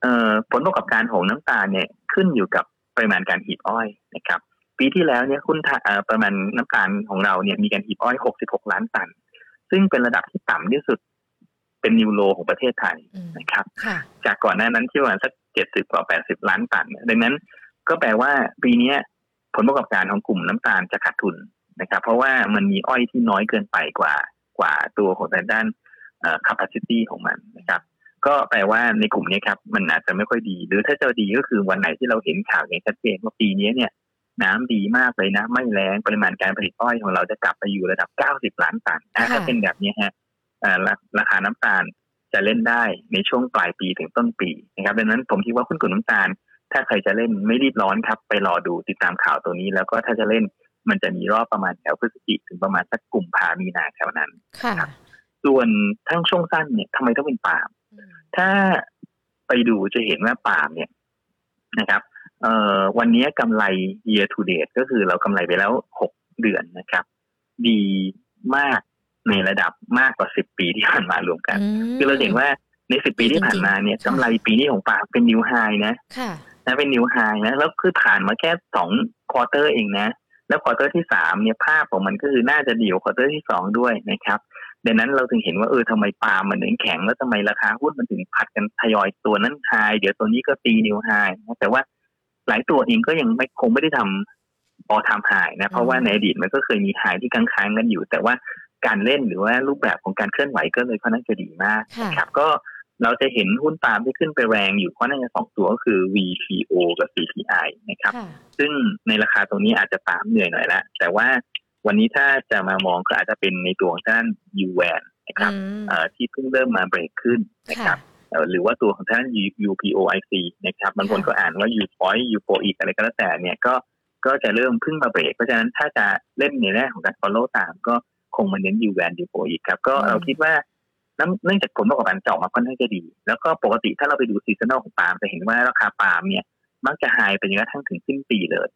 เอ่อผลประกอบการของน้ำตาลเนี่ยขึ้นอยู่กับปริมาณการหีบอ้อยนะครับ ปีที่แล้วเนี่ยคุณประมาณน้ำตาลของเราเนี่ยมีการหีบอ้อย 66 ล้านตัน ซึ่งเป็นระดับที่ต่ำที่สุดเป็นนิวโลของประเทศไทยนะครับ จากก่อนหน้านั้นที่ประมาณสักเจ็ดสิบกว่าแปดสิบล้านตัน ดังนั้นก็แปลว่าปีนี้ผลประกอบการของกลุ่มน้ำตาลจะขาดทุน นะครับ เพราะว่ามันมีอ้อยที่น้อยเกินไปกว่ากว่าตัวของแต่ด้าน capacity ของมันนะครับ ก็แปลว่าในกลุ่มนี้ครับ มันอาจจะไม่ค่อยดี หรือถ้าจะดีก็คือวันไหนที่เราเห็นข่าวอย่างชัดเจนว่าปีนี้เนี่ย น้ำดีมากเลยนะ ไม่แรงปริมาณการผลิตอ้อยของเราจะกลับไปอยู่ระดับ 90 ล้านตันถ้าเป็นแบบนี้ฮะราคาน้ำตาลจะเล่นได้ในช่วงปลายปีถึงต้นปีนะครับดังนั้นผมคิดว่าหุ้นกลุ่มน้ำตาล ถ้าใครจะเล่นไม่รีบร้อนครับ ไปรอดูติดตามข่าวตัวนี้ แล้วก็ถ้าจะเล่น มันจะมีรอบประมาณแถวพฤศจิกถึงประมาณสักกลุ่มพามีนาแถวนั้นค่ะส่วนทั้งช่วงสั้นเนี่ยทำไมต้องเป็นปาล์มถ้าไปดูจะเห็นว่าปาล์มเนี่ยนะครับเอ่อวันนี้กำไร year to date ก็คือเรากำไรไปแล้วหกเดือนนะครับ ดีมากในระดับมากกว่าสิบปีที่ผ่านมารวมกัน คือเราเห็นว่าในสิบปีที่ผ่านมาเนี่ยกำไรปีนี้ของปาล์มเป็นนิวไฮนะนะเป็น new high นะแล้วคือผ่านมาแค่สอง quarter เองนะ แล้ว quarter ที่สามเนี่ยภาพของมันก็คือน่าจะดีกว่า quarter ที่สองด้วยนะครับดังนั้นเราถึงเห็นว่าเออทำไมปาล์มมันถึงแข็งแล้วทำไมราคาหุ้นมันถึงผลัดกันทยอยตัวนั้น high เดี๋ยวตัวนี้ก็ตี new high แต่ว่าหลายตัวเองก็ยังไม่คงไม่ได้ทำ all time high นะเพราะว่าในอดีตมันก็เคยมี high ที่ค้างๆกันอยู่ แต่ว่าการเล่นหรือว่ารูปแบบของการเคลื่อนไหวก็เลยค่อนข้างจะดีมากนะครับก็ เราจะเห็นหุ้นปาล์มที่ขึ้นไปแรงอยู่เพราะน่าจะสองตัวก็คือ VPO กับ CPI นะครับ ซึ่งในราคาตรงนี้อาจจะตามเหนื่อยหน่อยละแต่ว่าวันนี้ถ้าจะมามองก็อาจจะเป็นในตัวของท่าน u แวนนะครับที่เพิ่งเริ่มมาเบรกขึ้นนะครับหรือว่าตัวของท่าน UPOIC นะครับบางคนก็อ่านว่า U point U p o อีกอะไรก็แล้วแต่เนี่ยก็ก็จะเริ่มพึ่งมาเบรก เพราะฉะนั้นถ้าจะเล่นในแง่ของการ follow ตามก็คงมาเน้น U แวน U p o อีกครับก็เราคิดว่า เนื่องจากผลประกอบการจะออกมาค่อนข้างจะดี แล้วก็ปกติถ้าเราไปดู seasonal ของปาล์มจะเห็นว่าราคาปาล์มเนี่ยมักจะ high ไปจนกระทั่งถึงสิ้นปีเลย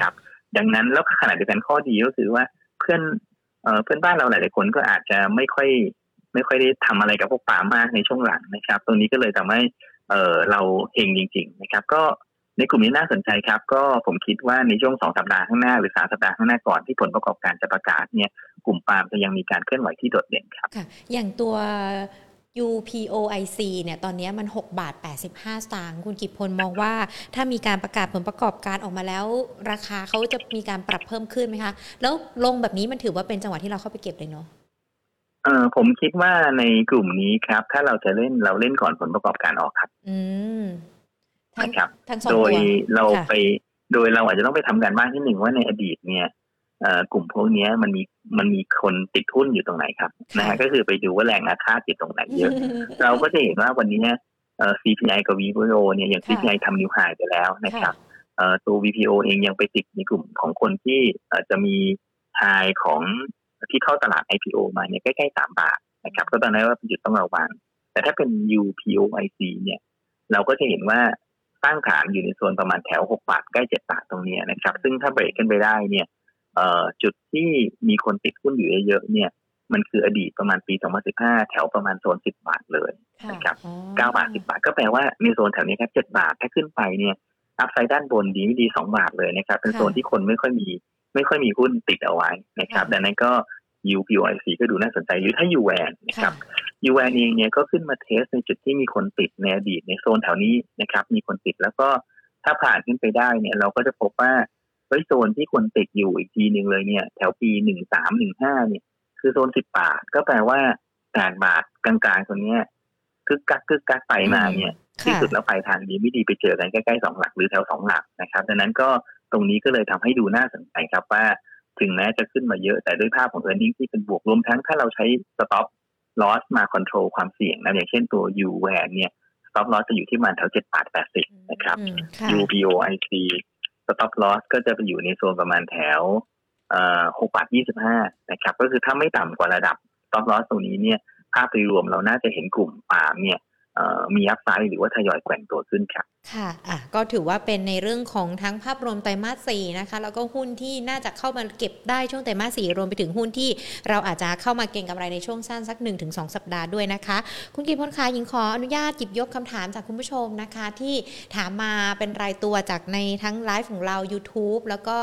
ครับ ดังนั้นแล้วขณะเดียวกันข้อดีก็คือว่าเพื่อนเพื่อนบ้านเราหลาย ๆ คนก็อาจจะไม่ค่อยไม่ค่อยได้ทำอะไรกับพวกปาล์มมากในช่วงหลังนะครับ ตรงนี้ก็เลยทำให้เออเราเฮงจริง ๆ นะครับ ก็ ในกลุ่มนี้น่าสนใจครับ ก็ผมคิดว่าในช่วงสองสัปดาห์ข้างหน้าหรือสามสัปดาห์ข้างหน้าก่อนที่ผลประกอบการจะประกาศเนี่ยกลุ่มปาล์มจะยังมีการเคลื่อนไหวที่โดดเด่นครับค่ะอย่างตัว UPOIC เนี่ยตอนนี้มัน 6 บาท 85 สตางค์คุณกิจพลมองว่า ถ้ามีการประกาศผลประกอบการออกมาแล้ว ราคาเขาจะมีการปรับเพิ่มขึ้นไหมคะ แล้วลงแบบนี้มันถือว่าเป็นจังหวะที่เราเข้าไปเก็บเลยเนาะเออผมคิดว่าในกลุ่มนี้ครับ ถ้าเราจะเล่นเราเล่นก่อนผลประกอบการออกครับ อืม นะครับ โดยเราไปโดยเราอาจจะต้องไปทำการบ้านที่หนึ่งว่าในอดีตเนี่ยกลุ่มพวกนี้มันมีมันมีคนติดหุ้นอยู่ตรงไหนครับนะฮะก็คือไปดูว่าแรงอาฆาตติดตรงไหนเยอะ เราก็จะเห็นว่าวันนี้เอ่อ CPI กับ VPO เนี่ยอย่าง CPI ทำนิวไฮไปแล้วนะครับเอ่อตัว VPO เองยังไปติดในกลุ่มของคนที่เอ่อจะมีไฮของที่เข้าตลาด IPO มาเนี่ยใกล้ๆสามบาทนะครับ ก็ตอนนั้นว่าเป็นจุดต้องระวัง แต่ถ้าเป็น UPOIC เนี่ย เราก็จะเห็นว่า สร้างฐานอยู่ในโซนประมาณแถวหกบาทใกล้เจ็ดบาทตรงนี้นะครับ ซึ่งถ้าเบรกขึ้นไปได้เนี่ยเอ่อจุดที่มีคนติดหุ้นอยู่เยอะๆเนี่ย มันคืออดีตประมาณปี 2015 แถวประมาณโซน 10 บาทเลยนะครับ 9 บาท 10 บาทก็แปลว่าในโซนแถวนี้ครับ 7 บาทถ้าขึ้นไปเนี่ยอัพไซด์ด้านบนดีไม่ดี 2 บาทเลยนะครับ เป็นโซนที่คนไม่ค่อยมีไม่ค่อยมีหุ้นติดเอาไว้นะครับ ดังนั้นก็ UPOIC ก็ดูน่าสนใจหรือถ้า UVN นะครับ UVN เองเนี่ยก็ขึ้นมาเทสในจุดที่มีคนติดในอดีตในโซนแถวนี้นะครับ มีคนติดแล้วก็ถ้าผ่านขึ้นไปได้เนี่ย เราก็จะพบว่าเฮ้ยโซนที่คนติดอยู่อีกทีหนึ่งเลยเนี่ย แถวปีหนึ่งสามหนึ่งห้าเนี่ย คือโซนสิบบาทก็แปลว่าแปดบาทกลางๆตรงนี้คึกกักคึกกักไปมาเนี่ยที่สุดแล้วไปทางดีไม่ดีไปเจอกันใกล้ๆสองหลักหรือแถวสองหลักนะครับดังนั้นก็ตรงนี้ก็เลยทำให้ดูน่าสนใจครับว่า ถึงแม้จะขึ้นมาเยอะแต่ด้วยภาพของ e a r n i n g ที่เป็นบวกรวมทั้งถ้าเราใช้ stop loss มา control ความเสี่ยงนะอย่างเช่นตัว U w a n เนี่ย stop loss จะอยู่ที่มันแถวเจ็ดบาทแปดสิบนะครับ UPOIC stop loss ก็จะไปอยู่ในโซนประมาณแถวหกบาทยี่สิบห้านะครับ ก็คือถ้าไม่ต่ำกว่าระดับ stop loss ตรงนี้เนี่ยภาพโดยรวมเราน่าจะเห็นกลุ่มปาล์มเนี่ยมีอัพไซด์หรือว่าทยอยแกว่งตัวขึ้นครับค่ะอะ ก็ถือว่าเป็นในเรื่องของทั้งภาพรวมไตรมาสสี่นะคะ แล้วก็หุ้นที่น่าจะเข้ามาเก็บได้ช่วงไตรมาสสี่รวมไปถึงหุ้นที่เราอาจจะเข้ามาเก็งกำไรในช่วงสั้นสัก 1-2 สัปดาห์ด้วยนะคะ คุณกิพลคะยิงขออนุญาตหยิบยกคำถามจากคุณผู้ชมนะคะ ที่ถามมาเป็นรายตัวจากในทั้งไลฟ์ของเรา YouTube แล้วก็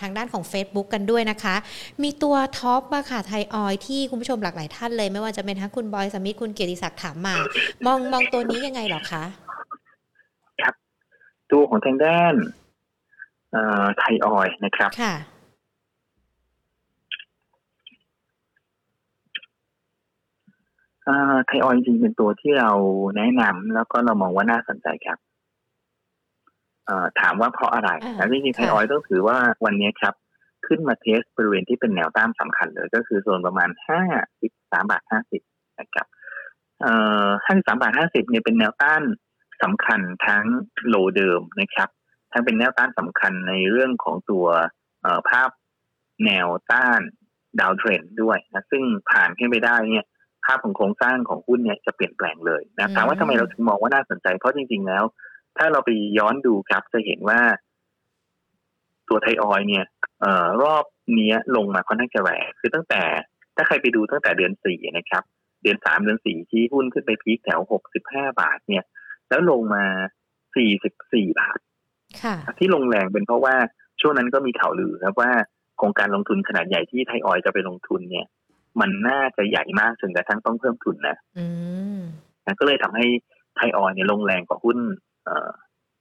ทางด้านของ Facebook กันด้วยนะคะ มีตัวท็อปมาค่ะไทยออยที่คุณผู้ชมหลากหลายท่านเลย ไม่ว่าจะเป็นทั้งคุณบอยสมิธคุณเกียรติศักดิ์ถามมามองมองตัวนี้ยังไงหรอคะ ตัวของทางด้านไทยออยนะครับค่ะไทยออยจริงเป็นตัวที่เราแนะนำแล้วก็เรามองว่าน่าสนใจครับถามว่าเพราะอะไรแต่จริงๆไทยออยต้องถือว่าวันนี้ครับ ขึ้นมาเทสบริเวณที่เป็นแนวต้านสำคัญเลย ก็คือโซนประมาณห้าสิบสามบาทห้าสิบนะครับเอ่อห้าสิบสามบาทห้าสิบเนี่ยเป็นแนวต้าน สำคัญทั้งโลเดิมนะครับ ทั้งเป็นแนวต้านสำคัญในเรื่องของตัวภาพแนวต้านดาวเทรนด้วยนะซึ่งผ่านขึ้นไปได้เนี่ยภาพของโครงสร้างของหุ้นเนี่ยจะเปลี่ยนแปลงเลยนะถามว่าทำไมเราถึงมองว่าน่าสนใจ เพราะจริง ๆ แล้ว ถ้าเราไปย้อนดูครับ จะเห็นว่า ตัวไทยออยเนี่ยเอ่อรอบนี้ลงมาค่อนข้างจะแรงคือตั้งแต่ ถ้าใครไปดูตั้งแต่เดือนสี่นะครับ เดือนสามเดือนสี่ที่หุ้นขึ้นไปพีคแถวหกสิบห้าบาทเนี่ย แล้วลงมาสี่สิบสี่บาทค่ะที่ลงแรงเป็นเพราะว่าช่วงนั้นก็มีข่าวลือครับว่าโครงการลงทุนขนาดใหญ่ที่ไทยออยจะไปลงทุนเนี่ย มันน่าจะใหญ่มากจนกระทั่งต้องเพิ่มทุนนะอืมก็เลยทำให้ไทยออยเนี่ยลงแรงกว่าหุ้น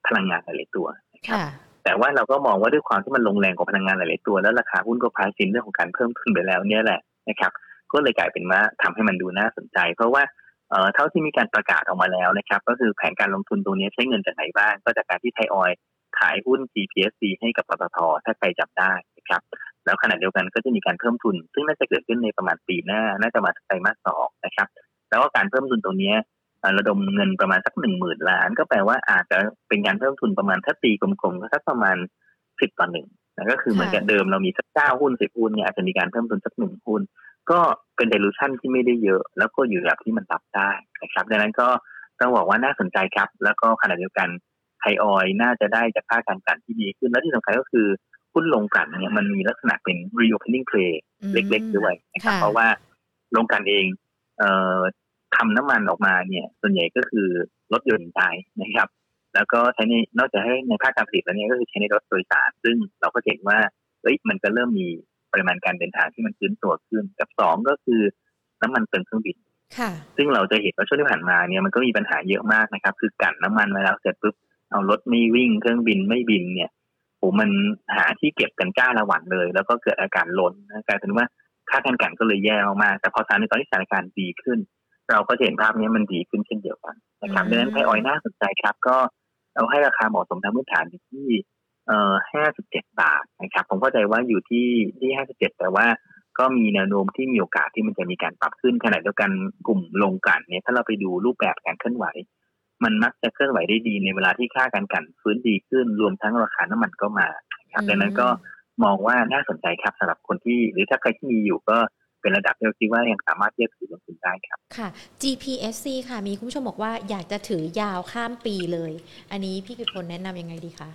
พลังงานหลายตัวนะครับแต่ว่าเราก็มองว่าด้วยความที่มันลงแรงกว่าพลังงานหลายตัว แล้วราคาหุ้นก็พายซินเรื่องของการเพิ่มทุนไปแล้วเนี่ยแหละนะครับ ก็เลยกลายเป็นว่าทำให้มันดูน่าสนใจ เพราะว่า เเท่าที่มีการประกาศออกมาแล้วนะครับ ก็คือแผนการลงทุนตรงนี้ใช้เงินจากไหนบ้าง ก็จากการที่ไทยออยขายหุ้น GPSC ให้กับปตทถ้าใครจับได้นะครับแล้วขณะเดียวกันก็จะมีการเพิ่มทุน ซึ่งน่าจะเกิดขึ้นในประมาณปีหน้า น่าจะมาไตรมาสสองนะครับ แล้วก็การเพิ่มทุนตรงนี้ระดมเงินประมาณสักหนึ่งหมื่นล้าน ก็แปลว่าอาจจะเป็นการเพิ่มทุนประมาณถ้าตีกลมๆก็สักประมาณสิบต่อหนึ่งก็คือเหมือนกับเดิมเรามีสักเก้าหุ้นสิบหุ้นเนี่ยอาจจะมีการเพิ่มทุนสักหนึ่งหุ้น ก็เป็นเดลูชันที่ไม่ได้เยอะ แล้วก็อยู่ระดับที่มันรับได้นะครับดังนั้นก็ต้องบอกว่าน่าสนใจครับ แล้วก็ขณะเดียวกันไทยออยน่าจะได้จากค่าการกันที่ดีขึ้นและที่สำคัญก็คือหุ้นลงกันเนี่ยมันมีลักษณะเป็น reopening play เล็กๆด้วยนะครับเพราะว่าลงกันเองเอ่อทำน้ำมันออกมาเนี่ย ส่วนใหญ่ก็คือรถยนต์ได้นะครับ แล้วก็ใช้ในนอกจากให้ในภาคการผลิตแล้วเนี่ยก็คือใช้ในรถโดยสาร ซึ่งเราก็เห็นว่าเอ้ยมันก็เริ่มมี ปริมาณการเดินทางที่มันขึ้นตัวขึ้น กับสองก็คือน้ำมันเติมเครื่องบินค่ะซึ่งเราจะเห็นว่าช่วงที่ผ่านมาเนี่ยมันก็มีปัญหาเยอะมากนะครับ คือกันน้ำมันมาแล้วเสร็จปุ๊บเอารถไม่วิ่งเครื่องบินไม่บินเนี่ยโอ้มันหาที่เก็บกันจ้าละวันเลย แล้วก็เกิดอาการล้นกลายเป็นว่าค่าการกันก็เลยแย่มากแต่พอสารในตอนที่สถานการณ์ดีขึ้น เราก็เห็นภาพนี้มันดีขึ้นเช่นเดียวกันนะครับดังนั้นไทยออยน่าสนใจครับ ก็เราให้ราคาเหมาะสมทางพื้นฐานอยู่ที่ เอ่อห้าสิบเจ็ดบาทนะครับ ผมเข้าใจว่าอยู่ที่ที่ห้าสิบเจ็ดแต่ว่าก็มีแนวโน้มที่มีโอกาสที่มันจะมีการปรับขึ้นขณะเดียวกันกลุ่มลงกันเนี่ยถ้าเราไปดูรูปแบบการเคลื่อนไหว มันมักจะเคลื่อนไหวได้ดีในเวลาที่ค่าการกันฟื้นดีขึ้น รวมทั้งราคาน้ำมันก็มาครับดังนั้นก็มองว่าน่าสนใจครับสำหรับคนที่หรือถ้าใครที่มีอยู่ก็เป็นระดับที่เราคิดว่ายังสามารถเทียบถือลงทุนได้ครับ ค่ะ GPSC ค่ะ มีคุณผู้ชมบอกว่าอยากจะถือยาวข้ามปีเลย อันนี้พี่กิตพลแนะนำยังไงดีคะ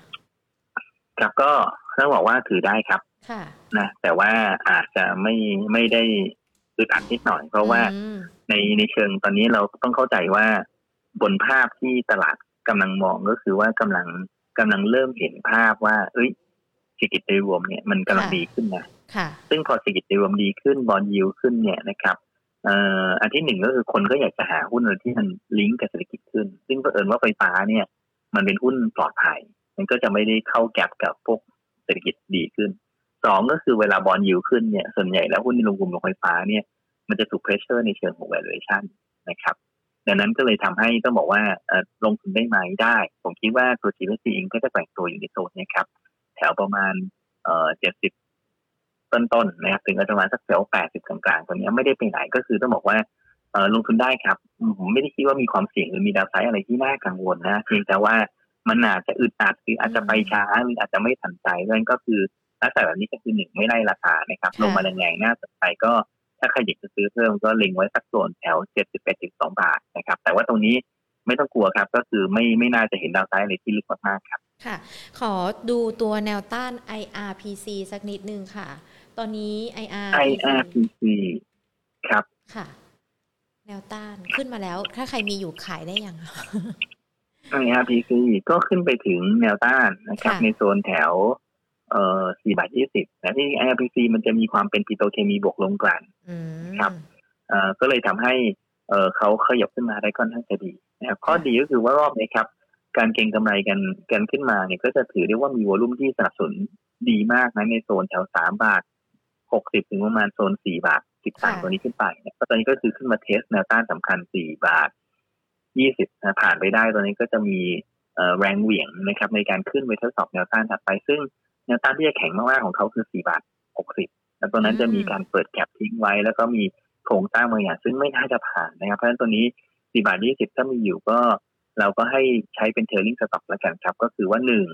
ครับก็ต้องบอกว่าถือได้ครับค่ะนะแต่ว่าอาจจะไม่ไม่ได้อึดอัดนิดหน่อย เพราะว่าอืมในในเชิงตอนนี้เราต้องเข้าใจว่าบนภาพที่ตลาดกำลังมองก็คือว่ากำลังกำลังเริ่มเห็นภาพว่า เอ้ยเศรษฐกิจโดยรวมเนี่ยมันกำลังดีขึ้นนะค่ะซึ่งพอเศรษฐกิจโดยรวมดีขึ้นบอลยิวขึ้นเนี่ยนะครับเอ่ออันที่หนึ่งก็คือคนก็อยากจะหาหุ้นอะไรที่มันลิงก์กับเศรษฐกิจขึ้น ซึ่งเผอิญว่าไฟฟ้าเนี่ย มันเป็นหุ้นปลอดภัย มันก็จะไม่ได้เข้าแก็บกับพวกเศรษฐกิจดีขึ้นสองก็คือเวลาบอลยิวขึ้นเนี่ยส่วนใหญ่แล้วหุ้นในโรงกลุ่มโรงไฟฟ้าเนี่ยมันจะถูกเพรสเชอร์ในเชิงของ valuation นะครับดังนั้นก็เลยทำให้ต้องบอกว่าเออลงทุนได้ไหมได้ ผมคิดว่าตัว g ี s เองก็จะแกว่งตัวอยู่ในโซนนี้ครับ แถวประมาณเอ่อเจ็ดสิบต้นๆนะครับถึงประมาณสักแถวแปดสิบกลางๆตัวนี้ไม่ได้ไปไหนก็คือต้องบอกว่าเออลงทุนได้ครับ ผมไม่ได้คิดว่ามีความเสี่ยงหรือมีดาวไซด์อะไรที่น่ากังวลนะเพียงแต่ว่า มันอาจจะอึดอัดหรืออาจจะไปช้าหรืออาจจะไม่ทันใจนั่นก็คือลักษณะแบบนี้ก็คือหนึ่งไม่ไล่ราคานะครับลงมาแรงๆน่าสนใจก็ถ้าใครอยากจะซื้อเพิ่มก็เล็งไว้สักส่วนแถว71.2บาทนะครับ แต่ว่าตรงนี้ไม่ต้องกลัวครับ ก็คือไม่ไม่น่าจะเห็นดาวไซด์อะไรที่ลึกมากๆครับ ค่ะ ขอดูตัวแนวต้าน IRPC สักนิดนึงค่ะ ตอนนี้ IRPC IRPC ครับค่ะ แนวต้านขึ้นมาแล้ว ถ้าใครมีอยู่ขายได้ยัง IRPC ก็ขึ้นไปถึงแนวต้านนะครับค่ะในโซนแถวเอ่อ4บาท20แต่ที่ IRPC มันจะมีความเป็นปิโตรเคมีบวกลงกลั่นอืมครับเอ่อก็เลยทำให้เอ่อเขาขยับขึ้นมาได้ค่อนข้างจะดีนะครับข้อดีก็คือว่ารอบนี้ครับ การเก็งกำไรกันกันขึ้นมาเนี่ยก็จะถือได้ว่ามีวอลุ่มที่สนับสนุนดีมากนะในโซนแถวสามบาทหกสิบถึงประมาณโซนสี่บาทสิบสามค่ะตัวนี้ขึ้นไปเนี่ยก็ตอนนี้ก็คือขึ้นมาเทสแนวต้านสำคัญสี่บาท ยี่สิบนะผ่านไปได้ตอนนี้ก็จะมีเอ่อแรงเหวี่ยงนะครับในการขึ้นไปทดสอบแนวต้านถัดไป ซึ่งแนวต้านที่จะแข็งมากๆของเขาคือสี่บาทหกสิบแล้วตอนนั้นจะมีการเปิด gap ทิ้งไว้ แล้วก็มีโครงสร้างบางอย่างซึ่งไม่น่าจะผ่านนะครับเพราะฉะนั้นตัวนี้สี่บาทยี่สิบถ้ามีอยู่ก็เราก็ให้ใช้เป็น trailing stop แล้วกันครับ ก็คือว่าหนึ่ง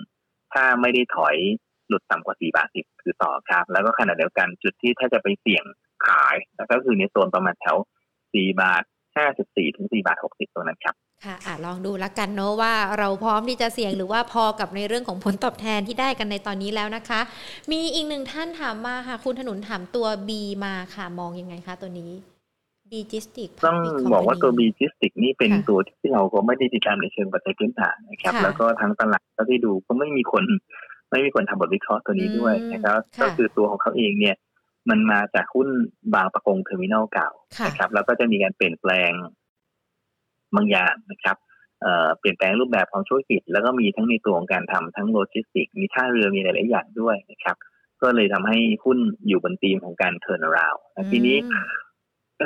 ถ้าไม่ได้ถอยหลุดต่ำกว่า4บาท10คือต่อครับ แล้วก็ขณะเดียวกันจุดที่ถ้าจะไปเสี่ยงขายแล้วก็คือในโซนประมาณแถว4บาท 54 ถึง4บาท60ตรงนั้นครับ ค่ะอะลองดูละกันเนาะว่าเราพร้อมที่จะเสี่ยงหรือว่าพอกับในเรื่องของผลตอบแทนที่ได้กันในตอนนี้แล้วนะคะ มีอีกหนึ่งท่านถามมาค่ะ คุณถนนถามตัว B มาค่ะ มองยังไงคะตัวนี้ B g i s t i c ต้องบอกว่าตัว B จิสติกนี่เป็นค่ะตัวที่เราก็ไม่ได้ติดตามในเชิงปัจจัยพื้นฐานนะครับค่ะแล้วก็ทั้งตลาดก็ที่ดูก็ไม่มีคนไม่มีคนทำบทวิเคราะห์ตัวนี้ด้วยนะครับอืมค่ะก็คือตัวของเขาเองเนี่ย มันมาจากหุ้นบางปะกงเทอร์มินอลเก่าค่ะนะครับ แล้วก็จะมีการเปลี่ยนแปลงบางอย่างนะครับเอ่อเปลี่ยนแปลงรูปแบบของธุรกิจ แล้วก็มีทั้งในตัวของการทำทั้งโลจิสติกส์มีท่าเรือมีหลาย ๆ อย่างด้วยนะครับ ก็เลยทำให้หุ้นอยู่บนธีมของการ turnaround ทีนี้อืม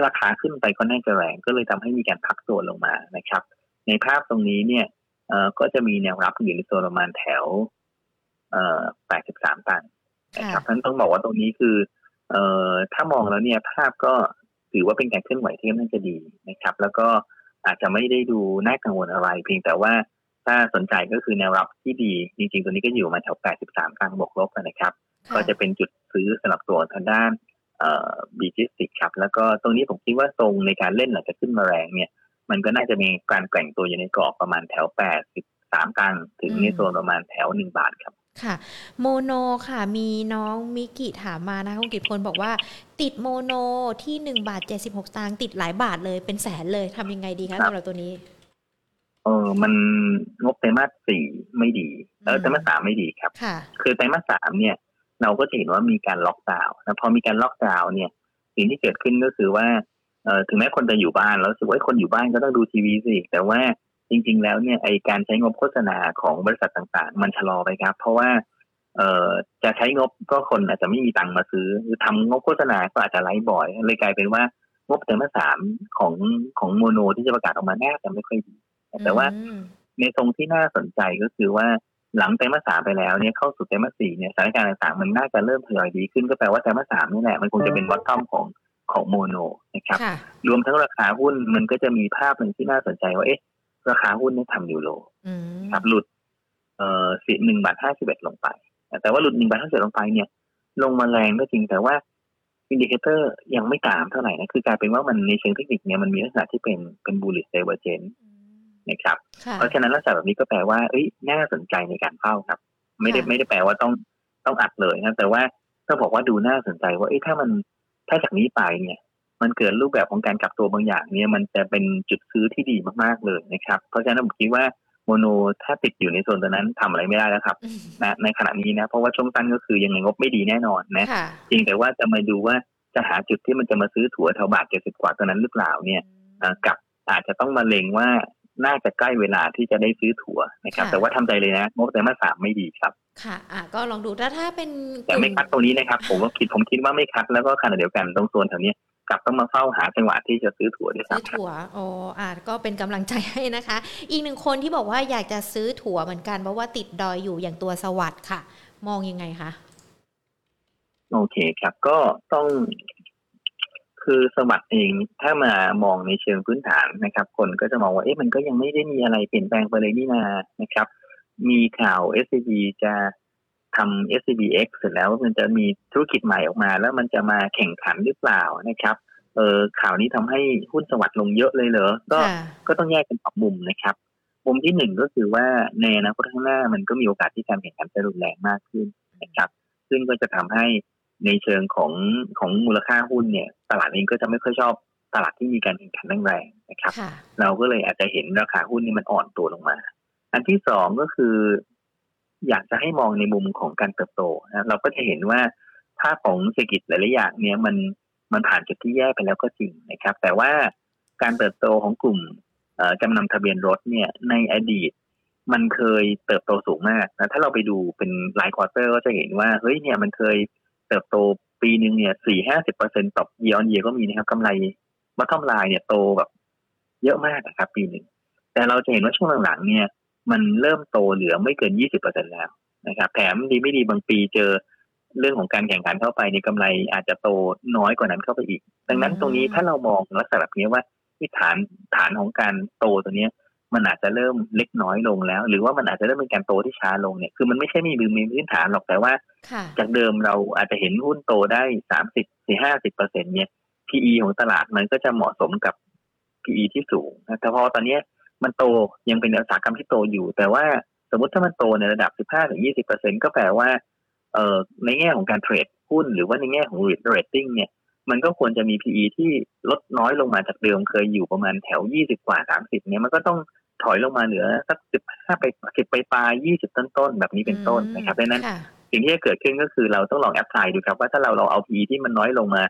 ราคาขึ้นไปก็น่าจะแรงก็เลยทำให้มีการพักตัวลงมานะครับ ในภาพตรงนี้เนี่ยเอ่อก็จะมีแนวรับอยู่ในโซนประมาณแถวเอ่อ83 ตังค์นะครับท่านต้องบอกว่าตรงนี้คือ เอ่อถ้ามองแล้วเนี่ยภาพก็ถือว่าเป็นการเคลื่อนไหวที่ค่อนข้างจะดีนะครับ แล้วก็อาจจะไม่ได้ดูน่ากังวลอะไร เพียงแต่ว่าถ้าสนใจก็คือแนวรับที่ดี จริงๆ ตัวนี้ก็อยู่มาแถว 83ตังค์บวกลบนะครับค่ะก็จะเป็นจุดซื้อสำหรับตัวทางด้านเอ่อบีจิสติกครับ แล้วก็ตรงนี้ผมคิดว่าทรงในการเล่นหลังจากขึ้นมาแรงเนี่ย มันก็น่าจะมีการแกว่งตัวอยู่ในกรอบประมาณแถว 83ตังค์ถึงในโซนประมาณแถว 1 บาทครับ ค่ะ MONO ค่ะ มีน้องมิกิถามมานะคะคุณกิตพลบอกว่า ติด MONO ที่หนึ่งบาทเจ็ดสิบหกตังค์ติดหลายบาทเลยเป็นแสนเลยทำยังไงดีคะครับสำหรับตัวนี้ เออมันงบไตรมาสสี่ไม่ดีเอออืมไตรมาสสามไม่ดีครับค่ะคือไตรมาสสามเนี่ย เราก็จะเห็นว่ามีการล็อกดาวน์แล้วพอมีการล็อกดาวน์เนี่ย สิ่งที่เกิดขึ้นก็คือว่าเออถึงแม้คนจะอยู่บ้านแล้วรู้สึกว่าคนอยู่บ้านก็ต้องดูทีวีสิแต่ว่า จริง ๆ แล้วเนี่ยไอการใช้งบโฆษณาของบริษัทต่างๆ มันชะลอไปครับ เพราะว่าเอ่อจะใช้งบก็คนอาจจะไม่มีตังค์มาซื้อ หรือทำงบโฆษณาก็อาจจะได้น้อย เลยกลายเป็นว่างบไตรมาสสามของของโมโนที่จะประกาศออกมาน่าจะไม่ค่อยดี แต่ว่าอืมในตรงที่น่าสนใจก็คือว่าหลังไตรมาสสามไปแล้วเนี่ยเข้าสู่ไตรมาสสี่เนี่ยสถานการณ์ต่างๆมันน่าจะเริ่มทยอยดีขึ้นก็แปลว่าไตรมาสสามนี่แหละมันคงจะเป็น bottom ของของโมโนนะครับค่ะรวมทั้งราคาหุ้นมันก็จะมีภาพหนึ่งที่น่าสนใจว่าเอ๊ะ ราคาหุ้นเนี่ยทำ new low อืมครับหลุดเอ่อสิหนึ่งบาทห้าสิบเอ็ดลงไป แต่ว่าหลุดหนึ่งบาทห้าสิบลงไปเนี่ย ลงมาแรงก็จริงแต่ว่า indicator ยังไม่ตามเท่าไหร่นะคือกลายเป็นว่ามันในเชิงเทคนิคเนี่ยมันมีลักษณะที่เป็นเป็น bullish divergence นะครับค่ะเพราะฉะนั้นลักษณะแบบนี้ก็แปลว่าเอ้ยน่าสนใจในการเข้าครับ ไม่ได้ค่ะไม่ได้แปลว่าต้องต้องอัดเลยนะแต่ว่าถ้าบอกว่าดูน่าสนใจว่าเอ้ยถ้ามันถ้าจากนี้ไปเนี่ย มันเกิดรูปแบบของการกลับตัวบางอย่างเนี่ยมันจะเป็นจุดซื้อที่ดีมากๆเลยนะครับ เพราะฉะนั้นผมคิดว่าโมโนถ้าติดอยู่ในโซนตัวนั้นทำอะไรไม่ได้แล้วครับอืมนะในขณะนี้นะเพราะว่าช่วงตั้นก็คือยังไงงบไม่ดีแน่นอนนะค่ะจริงแต่ว่าจะมาดูว่าจะหาจุดที่มันจะมาซื้อถั่วแถวบาทเจ็ดสิบกว่าตัวนั้นหรือเปล่าเนี่ยอ่ากับอาจจะต้องมาเล็งว่าน่าจะใกล้เวลาที่จะได้ซื้อถั่วนะครับค่ะแต่ว่าทำใจเลยนะงบไตรมาสสามไม่ดีครับ ค่ะอะ ก็ลองดูถ้าถ้าเป็นแต่ไม่คัดตรงนี้นะครับ ผมก็คิดผมคิดว่าไม่คัดแล้วก็ขณะเดียวกันตรงโซนแถวนี้ กลับต้องมาเฝ้าหาจังหวะที่จะซื้อถั่วด้วยซื้อซ้ำครับถั่วอ๋ออะก็เป็นกำลังใจให้นะคะ อีกหนึ่งคนที่บอกว่าอยากจะซื้อถั่วเหมือนกันเพราะว่าติดดอยอยู่อย่างตัวสวัสด์ค่ะ มองยังไงคะโอเคครับก็ต้องคือสวัสด์เองถ้ามามองในเชิงพื้นฐานนะครับ คนก็จะมองว่าเอ๊ะมันก็ยังไม่ได้มีอะไรเปลี่ยนแปลงไปเลยนี่นานะครับ มีข่าว s c b จะ ทำ SCBX เสร็จแล้วมันจะมีธุรกิจใหม่ออกมา แล้วมันจะมาแข่งขันหรือเปล่านะครับเออข่าวนี้ทำให้หุ้นสวัสด์ลงเยอะเลยเหรอ ก็ค่ะก็ต้องแยกเป็นสองมุมนะครับ มุมที่หนึ่งก็คือว่าในอนาคตข้างหน้ามันก็มีโอกาสที่การแข่งขันจะรุนแรงมากขึ้นนะครับ ซึ่งก็จะทำให้ในเชิงของของมูลค่าหุ้นเนี่ย ตลาดเองก็จะไม่ค่อยชอบตลาดที่มีการแข่งขันแรงๆนะครับค่ะเราก็เลยอาจจะเห็นราคาหุ้นนี่มันอ่อนตัวลงมา อันที่สองก็คือ อยากจะให้มองในมุมของการเติบโตนะเราก็จะเห็นว่าภาพของเศรษฐกิจหลายๆอย่างเนี่ยมันมันผ่านจุดที่แย่ไปแล้วก็จริงนะครับ แต่ว่าการเติบโตของกลุ่มจำนำทะเบียนรถเนี่ยในอดีต มันเคยเติบโตสูงมากนะถ้าเราไปดูเป็นรายควอเตอร์ก็จะเห็นว่าเฮ้ยเนี่ยมันเคยเติบโตปีหนึ่งเนี่ยสี่ห้าสิบเปอร์เซ็นต์ต่อเยียร์เยียก็มีนะครับกำไรวัตถุลายเนี่ยโตแบบเยอะมากนะครับปีหนึ่งแต่เราจะเห็นว่าช่วงหลังๆเนี่ย มันเริ่มโตเหลือไม่เกินยี่สิบเปอร์เซ็นแล้วนะครับแถมดีไม่ดีบางปีเจอเรื่องของการแข่งขันเข้าไปในกำไรอาจจะโตน้อยกว่านั้นเข้าไปอีก ดังนั้นตรงนี้ถ้าเรามองลักษณะแบบนี้ว่าที่ฐานฐานของการโตตัวเนี้ยมันอาจจะเริ่มเล็กน้อยลงแล้ว หรือว่ามันอาจจะเริ่มเป็นการโตที่ช้าลงเนี่ยคือมันไม่ใช่มีมือมีพื้นฐานหรอกแต่ว่าค่ะจากเดิมเราอาจจะเห็นหุ้นโตได้สามสิบสี่ห้าสิบเปอร์เซ็นเนี่ย PE ของตลาดมันก็จะเหมาะสมกับ PE ที่สูงนะแต่พอตอนเนี้ย มันโตยังเป็นอุตสาหกรรมที่โตอยู่ แต่ว่าสมมติถ้ามันโตในระดับสิบห้าถึงยี่สิบเปอร์เซ็นก็แปลว่าเอ่อในแง่ของการเทรดหุ้นหรือว่าในแง่ของ rating เนี่ยมันก็ควรจะมี PE ที่ลดน้อยลงมาจากเดิมเคยอยู่ประมาณแถวยี่สิบกว่าสามสิบเนี่ยมันก็ต้องถอยลงมาเหลือสักสิบห้าไปสิบไปปลายยี่สิบต้นๆ แบบนี้เป็นต้นนะครับดังนั้นค่ะสิ่งที่จะเกิดขึ้นก็คือเราต้องลองแอพพลายดูครับว่าถ้าเราเราเอา PE ที่มันน้อยลงมา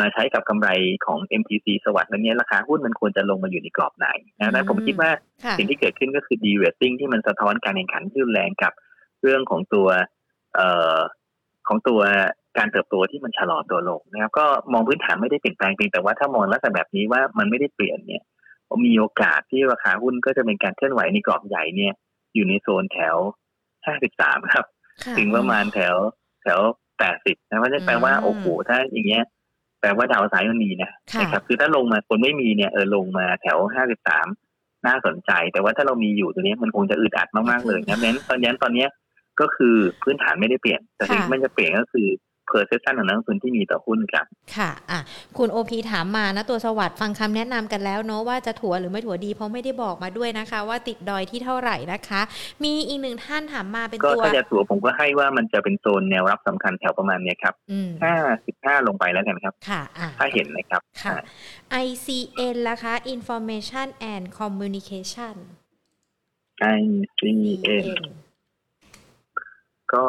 มาใช้กับกำไรของ MTC สวัสด์แล้วเนี้ยราคาหุ้นมันควรจะลงมาอยู่ในกรอบไหนนะดังนั้นผมคิดว่าค่ะสิ่งที่เกิดขึ้นก็คือ de-rating ที่มันสะท้อนการแข่งขันที่รุนแรงกับเรื่องของตัวเอ่อของตัวการเติบโตที่มันชะลอตัวลงนะครับก็มองพื้นฐานไม่ได้เปลี่ยนแปลงเพียงแต่ว่าถ้ามองลักษณะแบบนี้ว่ามันไม่ได้เปลี่ยนเนี่ยมีโอกาสที่ราคาหุ้นก็จะเป็นการเคลื่อนไหวในกรอบใหญ่เนี่ย อยู่ในโซนแถว 53 ครับค่ะถึงประมาณแถวแถว 80 นะเพราะฉะนั้นแปลว่าอืมโอ้โหถ้าอย่างเงี้ย แปลว่าดาวไซด์มันมีนะค่ะนะครับ คือถ้าลงมาคนไม่มีเนี่ยเออลงมาแถว53น่าสนใจ แต่ว่าถ้าเรามีอยู่ตัวเนี้ยมันคงจะอึดอัดมากๆเลยนะเพราะฉะนั้นตอนนี้ตอนเนี้ยก็คือพื้นฐานไม่ได้เปลี่ยนแต่สิ่งที่มันจะเปลี่ยนก็คือ perception ของนักลงทุนที่มีต่อหุ้นครับ ค่ะอะคุณโอพีถามมานะตัวสวัสด์ฟังคำแนะนำกันแล้วเนาะว่าจะถั่วหรือไม่ถั่วดีเพราะไม่ได้บอกมาด้วยนะคะ ว่าติดดอยที่เท่าไหร่นะคะ มีอีกหนึ่งท่านถามมาเป็นก็ตัวถ้าจะถัวผมก็ให้ว่ามันจะเป็นโซนแนวรับสำคัญแถวประมาณเนี้ยครับอืม55ลงไปแล้วกันครับค่ะอะถ้าเห็นนะครับค่ะ ICN ล่ะคะ Information and Communication ICN ก็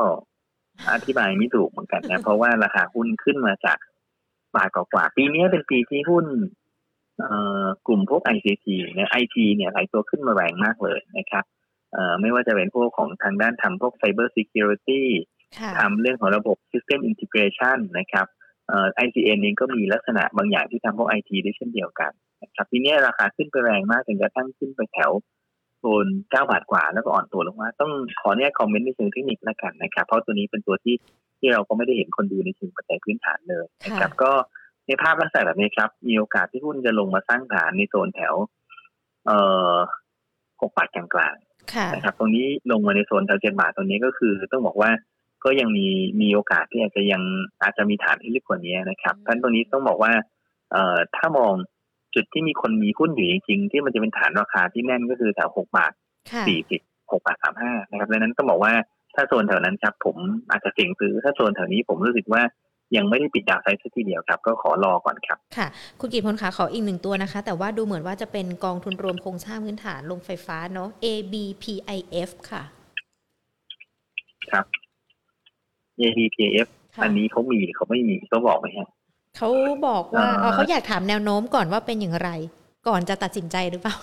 อธิบายไม่ถูกเหมือนกันนะ เพราะว่าราคาหุ้นขึ้นมาจากบาทกว่าๆปีนี้เป็นปีที่หุ้นเอ่อกลุ่มพวก ICT เนี่ย IT เนี่ยหลายตัวขึ้นมาแรงมากเลยนะครับเอ่อไม่ว่าจะเป็นพวกของทางด้านทำพวก Cyber Security ค่ะทำเรื่องของระบบ System Integration นะครับเอ่อ ICN เองก็มีลักษณะบางอย่างที่ทำพวก IT ได้เช่นเดียวกันนะครับทีนี้ราคาขึ้นไปแรงมากจนกระทั่งขึ้นไปแถว โซนเก้าบาทกว่าแล้วก็อ่อนตัวลงมา ต้องขอเนี่ยคอมเมนต์ในเชิงเทคนิคแล้วกันนะครับ เพราะตัวนี้เป็นตัวที่ที่เราก็ไม่ได้เห็นคนดูในเชิงปัจจัยพื้นฐานเลยนะครับก็ในภาพลักษณะแบบนี้ครับ มีโอกาสที่หุ้นจะลงมาสร้างฐานในโซนแถว เอ่อหกบาทกลางๆนะครับ ตรงนี้ลงมาในโซนแถวเจ็ดบาทตรงนี้ก็คือ ต้องบอกว่าก็ยังมีมีโอกาสที่อาจจะยังอาจจะมีฐานที่ลึกกว่านี้นะครับเพราะตรงนี้ต้องบอกว่า เอ่อถ้ามอง จุดที่มีคนมีหุ้นอยู่จริงๆที่มันจะเป็นฐานราคาที่แน่นก็คือแถวหกบาทสี่สิบหกบาทสามห้านะครับดังนั้นต้องบอกว่าถ้าโซนแถวนั้นครับ ผมอาจจะเสี่ยงซื้อถ้าโซนแถวนี้ผมรู้สึกว่ายังไม่ได้ปิดดาวไซส์ทีเดียวครับ ก็ขอรอก่อนครับ ค่ะ คุณกิตพลขาขออีกหนึ่งตัวนะคะ แต่ว่าดูเหมือนว่าจะเป็นกองทุนรวมโครงสร้างพื้นฐานลงไฟฟ้าเนาะ ABPIF ค่ะ ครับ ABPIF อันนี้เขามีหรือเขาไม่มีเขาบอกไหมฮะ เขาบอกว่าเขาอยากถามแนวโน้มก่อนว่าเป็นอย่างไร ก่อนจะตัดสินใจหรือเปล่า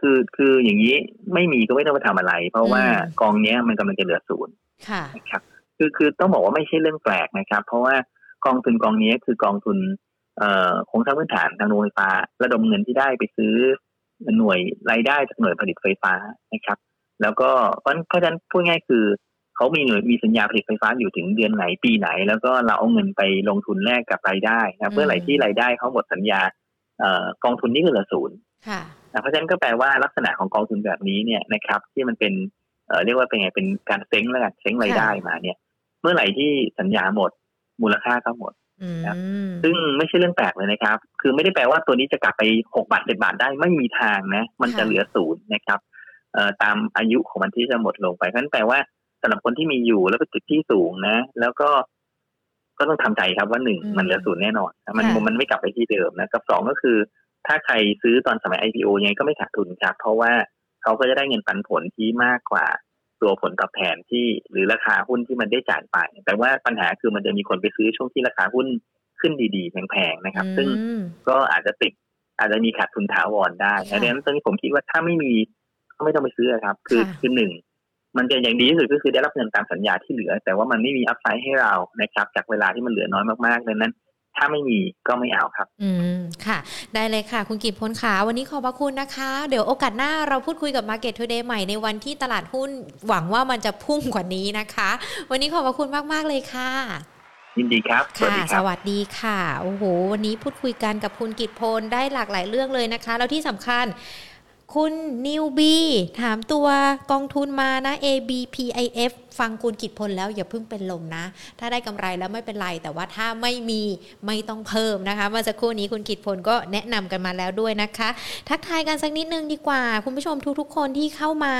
คือคืออย่างนี้ไม่มีก็ไม่ต้องมาทำอะไร เพราะว่ากองเนี้ยมันกำลังจะเหลือศูนย์ค่ะนะครับคือคือต้องบอกว่าไม่ใช่เรื่องแปลกนะครับ เพราะว่ากองทุนกองนี้คือกองทุนเอ่อโครงสร้างพื้นฐานทางโรงไฟฟ้า ระดมเงินที่ได้ไปซื้อหน่วยรายได้จากหน่วยผลิตไฟฟ้านะครับ แล้วก็เพราะเพราะฉะนั้นพูดง่ายคือ เขามีหน่วยมีสัญญาผลิตไฟฟ้าอยู่ถึงเดือนไหนปีไหน แล้วก็เราเอาเงินไปลงทุนแลกกับรายได้นะเมื่อไหร่ที่รายได้เขาหมดสัญญาเอ่อกองทุนนี้ก็เหลือศูนย์เพราะฉะนั้นก็แปลว่าลักษณะของกองทุนแบบนี้เนี่ยนะครับ ที่มันเป็นเอ่อเรียกว่าเป็นไงเป็นการเซ้งแล้วกันเซ้งรายได้มาเนี่ย เมื่อไหร่ที่สัญญาหมดมูลค่าก็หมดนะซึ่งไม่ใช่เรื่องแปลกเลยนะครับ คือไม่ได้แปลว่าตัวนี้จะกลับไปหกบาทเจ็ดบาทได้ไม่มีทางนะ มันจะเหลือศูนย์นะครับเอ่อตามอายุของมันที่จะหมดลงไปเพราะนั้นแปลว่า สำหรับคนที่มีอยู่แล้วเป็นจุดที่สูงนะ แล้วก็ก็ต้องทำใจครับว่าหนึ่งมันเหลือศูนย์แน่นอน มันมันไม่กลับไปที่เดิมนะกับสองก็คือ ถ้าใครซื้อตอนสมัย IPO ยังไงก็ไม่ขาดทุนครับ เพราะว่าเขาก็จะได้เงินปันผลที่มากกว่าตัวผลตอบแทนที่หรือราคาหุ้นที่มันได้จ่ายไป แต่ว่าปัญหาคือมันจะมีคนไปซื้อช่วงที่ราคาหุ้นขึ้นดีๆ แพงๆนะครับ ซึ่งก็อาจจะติดอาจจะมีขาดทุนถาวรได้ดังนั้นตอนนี้ผมคิดว่าถ้าไม่มีก็ไม่ต้องไปซื้อครับ คือคือหนึ่ง มันจะอย่างดีที่สุดก็คือได้รับเงินตามสัญญาที่เหลือ แต่ว่ามันไม่มีอัพไซด์ให้เรานะครับ จากเวลาที่มันเหลือน้อยมากๆดังนั้นถ้าไม่มีก็ไม่เอาครับ อืม ค่ะ ได้เลยค่ะ คุณกิตพลขา วันนี้ขอบพระคุณนะคะ เดี๋ยวโอกาสหน้าเราพูดคุยกับ Market Today ใหม่ในวันที่ตลาดหุ้นหวังว่ามันจะพุ่งกว่านี้นะคะ วันนี้ขอบพระคุณมาก ๆ เลยค่ะ ยินดีครับ ค่ะ สวัสดีค่ะ โอ้โห วันนี้พูดคุยกันกับคุณกิตพลได้หลากหลายเรื่องเลยนะคะ แล้วที่สำคัญ คุณนิวบีถามตัวกองทุนมานะ ABPIF ฟังคุณกิจพลแล้วอย่าเพิ่งเป็นลมนะ ถ้าได้กำไรแล้วไม่เป็นไร แต่ว่าถ้าไม่มีไม่ต้องเพิ่มนะคะ เมื่อสักครู่นี้คุณกิจพลก็แนะนำกันมาแล้วด้วยนะคะ ทักทายกันสักนิดนึงดีกว่า คุณผู้ชมทุกๆ คนที่เข้ามา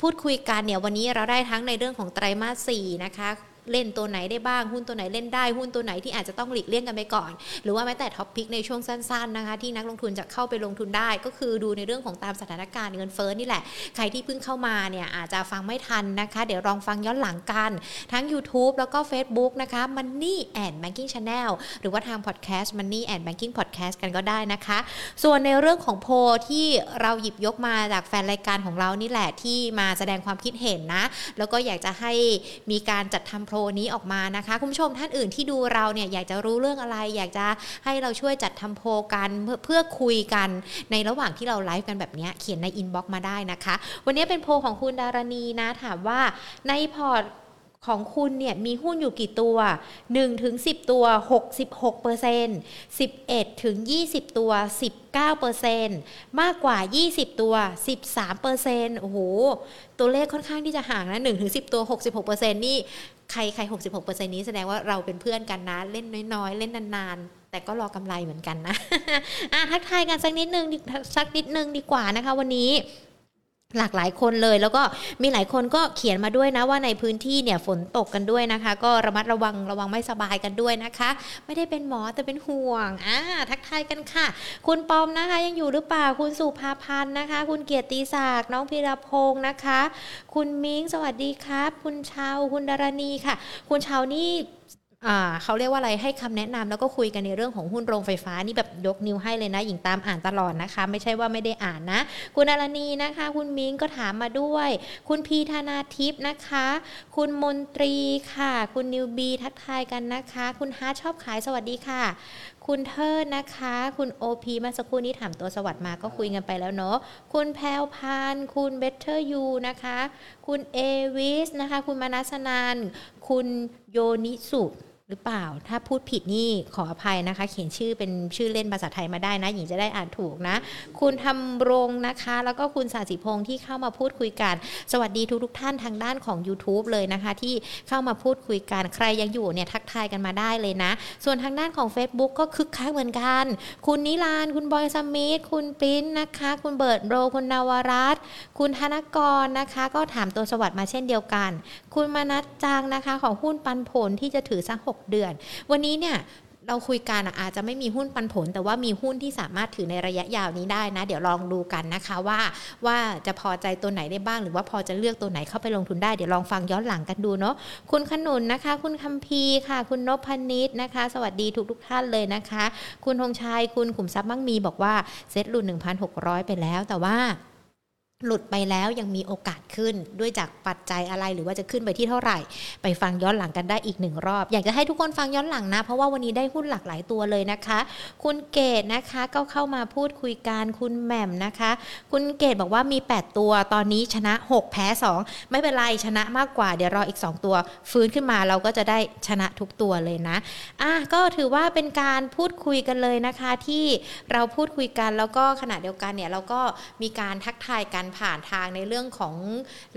พูดคุยกันเนี่ยวันนี้เราได้ทั้งในเรื่องของไตรมาสสี่นะคะ เล่นตัวไหนได้บ้างหุ้นตัวไหนเล่นได้หุ้นตัวไหนที่อาจจะต้องหลีกเลี่ยงกันไปก่อน หรือว่าแม้แต่ท็อปพิกในช่วงสั้นๆนะคะที่นักลงทุนจะเข้าไปลงทุนได้ ก็คือดูในเรื่องของตามสถานการณ์เงินเฟ้อนี่แหละ ใครที่เพิ่งเข้ามาเนี่ยอาจจะฟังไม่ทันนะคะ เดี๋ยวลองฟังย้อนหลังกัน ทั้ง YouTube แล้วก็ Facebook นะคะ Money and Banking Channel หรือว่าทาง Podcast Money and Banking Podcast กันก็ได้นะคะ ส่วนในเรื่องของโพที่เราหยิบยกมาจากแฟนรายการของเรานี่แหละที่มาแสดงความคิดเห็นนะ แล้วก็อยากจะให้มีการจัดทำโพนี้ออกมานะคะ คุณผู้ชมท่านอื่นที่ดูเราเนี่ยอยากจะรู้เรื่องอะไร อยากจะให้เราช่วยจัดทำโพกันเพื่อเพื่อคุยกันในระหว่างที่เราไลฟ์กันแบบนี้เขียนใน inbox มาได้นะคะ วันนี้เป็นโพของคุณดารณีนะถามว่าในพอร์ตของคุณเนี่ยมีหุ้นอยู่กี่ตัว 1 ถึง 10 ตัว 66เปอร์เซ็นต์11 ถึง 20 ตัว 19เปอร์เซ็นต์มากกว่า 20 ตัว 13เปอร์เซ็นต์โอ้โห ตัวเลขค่อนข้างที่จะห่างนะ1ถึง 10 ตัว 66เปอร์เซ็นต์นี่ ใครใครหกสิบหกเปอร์เซ็นี้แสดงว่าเราเป็นเพื่อนกันนะ เล่นน้อยๆ เล่นนานๆ แต่ก็รอกำไรเหมือนกันนะอะทักทายกันสักนิดนึงสักนิดนึงดีกว่านะคะ วันนี้ หลากหลายคนเลย แล้วก็มีหลายคนก็เขียนมาด้วยนะว่าในพื้นที่เนี่ยฝนตกกันด้วยนะคะ ก็ระมัดระวังระวังไม่สบายกันด้วยนะคะ ไม่ได้เป็นหมอแต่เป็นห่วงอ่าทักทายกันค่ะ คุณปอมนะคะ ยังอยู่หรือเปล่าคุณสุภาพันธ์นะคะ คุณเกียรติศักดิ์น้องพิรพงศ์นะคะ คุณมิ้งสวัสดีครับ คุณชาวคุณดารณีค่ะ คุณชาวนี่ เขาเรียกว่าอะไรให้คำแนะนำแล้วก็คุยกันในเรื่องของหุ้นโรงไฟฟ้านี่แบบยกนิ้วให้เลยนะหญิงตามอ่านตลอดนะคะ ไม่ใช่ว่าไม่ได้อ่านนะ คุณอารณีนะคะ คุณมิ้งก็ถามมาด้วย คุณพีธนาทิพย์นะคะ คุณมนตรีค่ะ คุณนิวบีทักทายกันนะคะ คุณฮาร์ชอบขายสวัสดีค่ะ คุณเทิดนะคะ คุณโอพีเมื่อสักครู่นี้ถามตัวสวัสดิ์มาก็คุยกันไปแล้วเนาะคุณแพลวพานคุณเบเทอร์ยูนะคะ คุณเอวิสนะคะ คุณมานัสนาน คุณโยนิสุ หรือเปล่า ถ้าพูดผิดนี่ขออภัยนะคะ เขียนชื่อเป็นชื่อเล่นภาษาไทยมาได้นะ หญิงจะได้อ่านถูกนะ คุณทำรงนะคะ แล้วก็คุณสาสิพงษ์ที่เข้ามาพูดคุยกัน สวัสดีทุกทุกท่านทางด้านของ YouTube เลยนะคะ ที่เข้ามาพูดคุยกัน ใครยังอยู่เนี่ยทักทายกันมาได้เลยนะ ส่วนทางด้านของ Facebook ก็คึกคักเหมือนกัน คุณนิลาน คุณบอยสมิธ คุณปริ้นนะคะ คุณเบิร์ดโร คุณนวรัตคุณธนกรนะคะ ก็ถามตัวสวัสดิ์มาเช่นเดียวกัน คุณมนัสจังนะคะ ของหุ้นปันผลที่จะถือสัก6 เดือน วันนี้เนี่ยเราคุยกันอาจจะไม่มีหุ้นปันผล แต่ว่ามีหุ้นที่สามารถถือในระยะยาวนี้ได้นะ เดี๋ยวลองดูกันนะคะว่าว่าจะพอใจตัวไหนได้บ้าง หรือว่าพอจะเลือกตัวไหนเข้าไปลงทุนได้เดี๋ยวลองฟังย้อนหลังกันดูเนาะคุณขนุนนะคะ คุณคัมพีค่ะ คุณนพนิษนะคะ สวัสดีทุกทุกท่านเลยนะคะ คุณธงชัยคุณขุมทรัพย์มั่งมีบอกว่าเซ็ตหลุด1,600 ไปแล้วแต่ว่า หลุดไปแล้วยังมีโอกาสขึ้นด้วยจากปัจจัยอะไรหรือว่าจะขึ้นไปที่เท่าไหร่ ไปฟังย้อนหลังกันได้อีกหนึ่งรอบ อยากจะให้ทุกคนฟังย้อนหลังนะ เพราะว่าวันนี้ได้หุ้นหลากหลายตัวเลยนะคะ คุณเกดนะคะก็เข้ามาพูดคุยกันคุณแหม่มนะคะ คุณเกดบอกว่ามี 8 ตัวตอนนี้ชนะ 6 แพ้ 2 ไม่เป็นไรชนะมากกว่าเดี๋ยวรออีก 2 ตัว ฟื้นขึ้นมาเราก็จะได้ชนะทุกตัวเลยนะอะก็ถือว่าเป็นการพูดคุยกันเลยนะคะ ที่เราพูดคุยกันแล้วก็ขณะเดียวกันเนี่ยเราก็มีการทักทายกันผ่านทางในเรื่องของ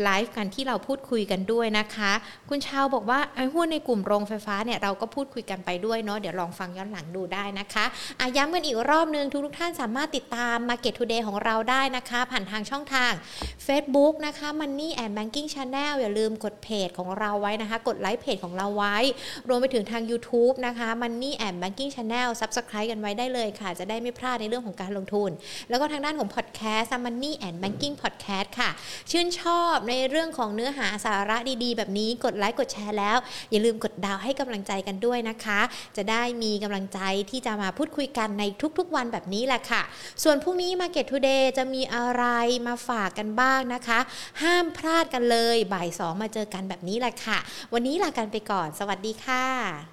ไลฟ์กันที่เราพูดคุยกันด้วยนะคะ คุณชาวบอกว่าไอ้หุ้นในกลุ่มโรงไฟฟ้าเนี่ยเราก็พูดคุยกันไปด้วยเนาะเดี๋ยวลองฟังย้อนหลังดูได้นะคะอะย้ำกันอีกรอบนึงทุกท่านสามารถติดตาม Market Today ของเราได้นะคะ ผ่านทางช่องทาง Facebook นะคะ Money and Banking Channel อย่าลืมกดเพจของเราไว้นะคะ กดไลค์เพจของเราไว้ รวมไปถึงทาง YouTube นะคะ Money and Banking Channel Subscribe กันไว้ได้เลยค่ะ จะได้ไม่พลาดในเรื่องของการลงทุน แล้วก็ทางด้านของ Podcast Money and Banking Podcast ค่ะ ชื่นชอบในเรื่องของเนื้อหาสาระดีๆ แบบนี้กดไลค์กดแชร์แล้ว อย่าลืมกดดาวให้กำลังใจกันด้วยนะคะ จะได้มีกำลังใจที่จะมาพูดคุยกันในทุกๆวันแบบนี้แหละค่ะ ส่วนพรุ่งนี้ Market Today จะมีอะไรมาฝากกันบ้างนะคะ ห้ามพลาดกันเลย บ่ายสองมาเจอกันแบบนี้แหละค่ะ วันนี้ลากันไปก่อน สวัสดีค่ะ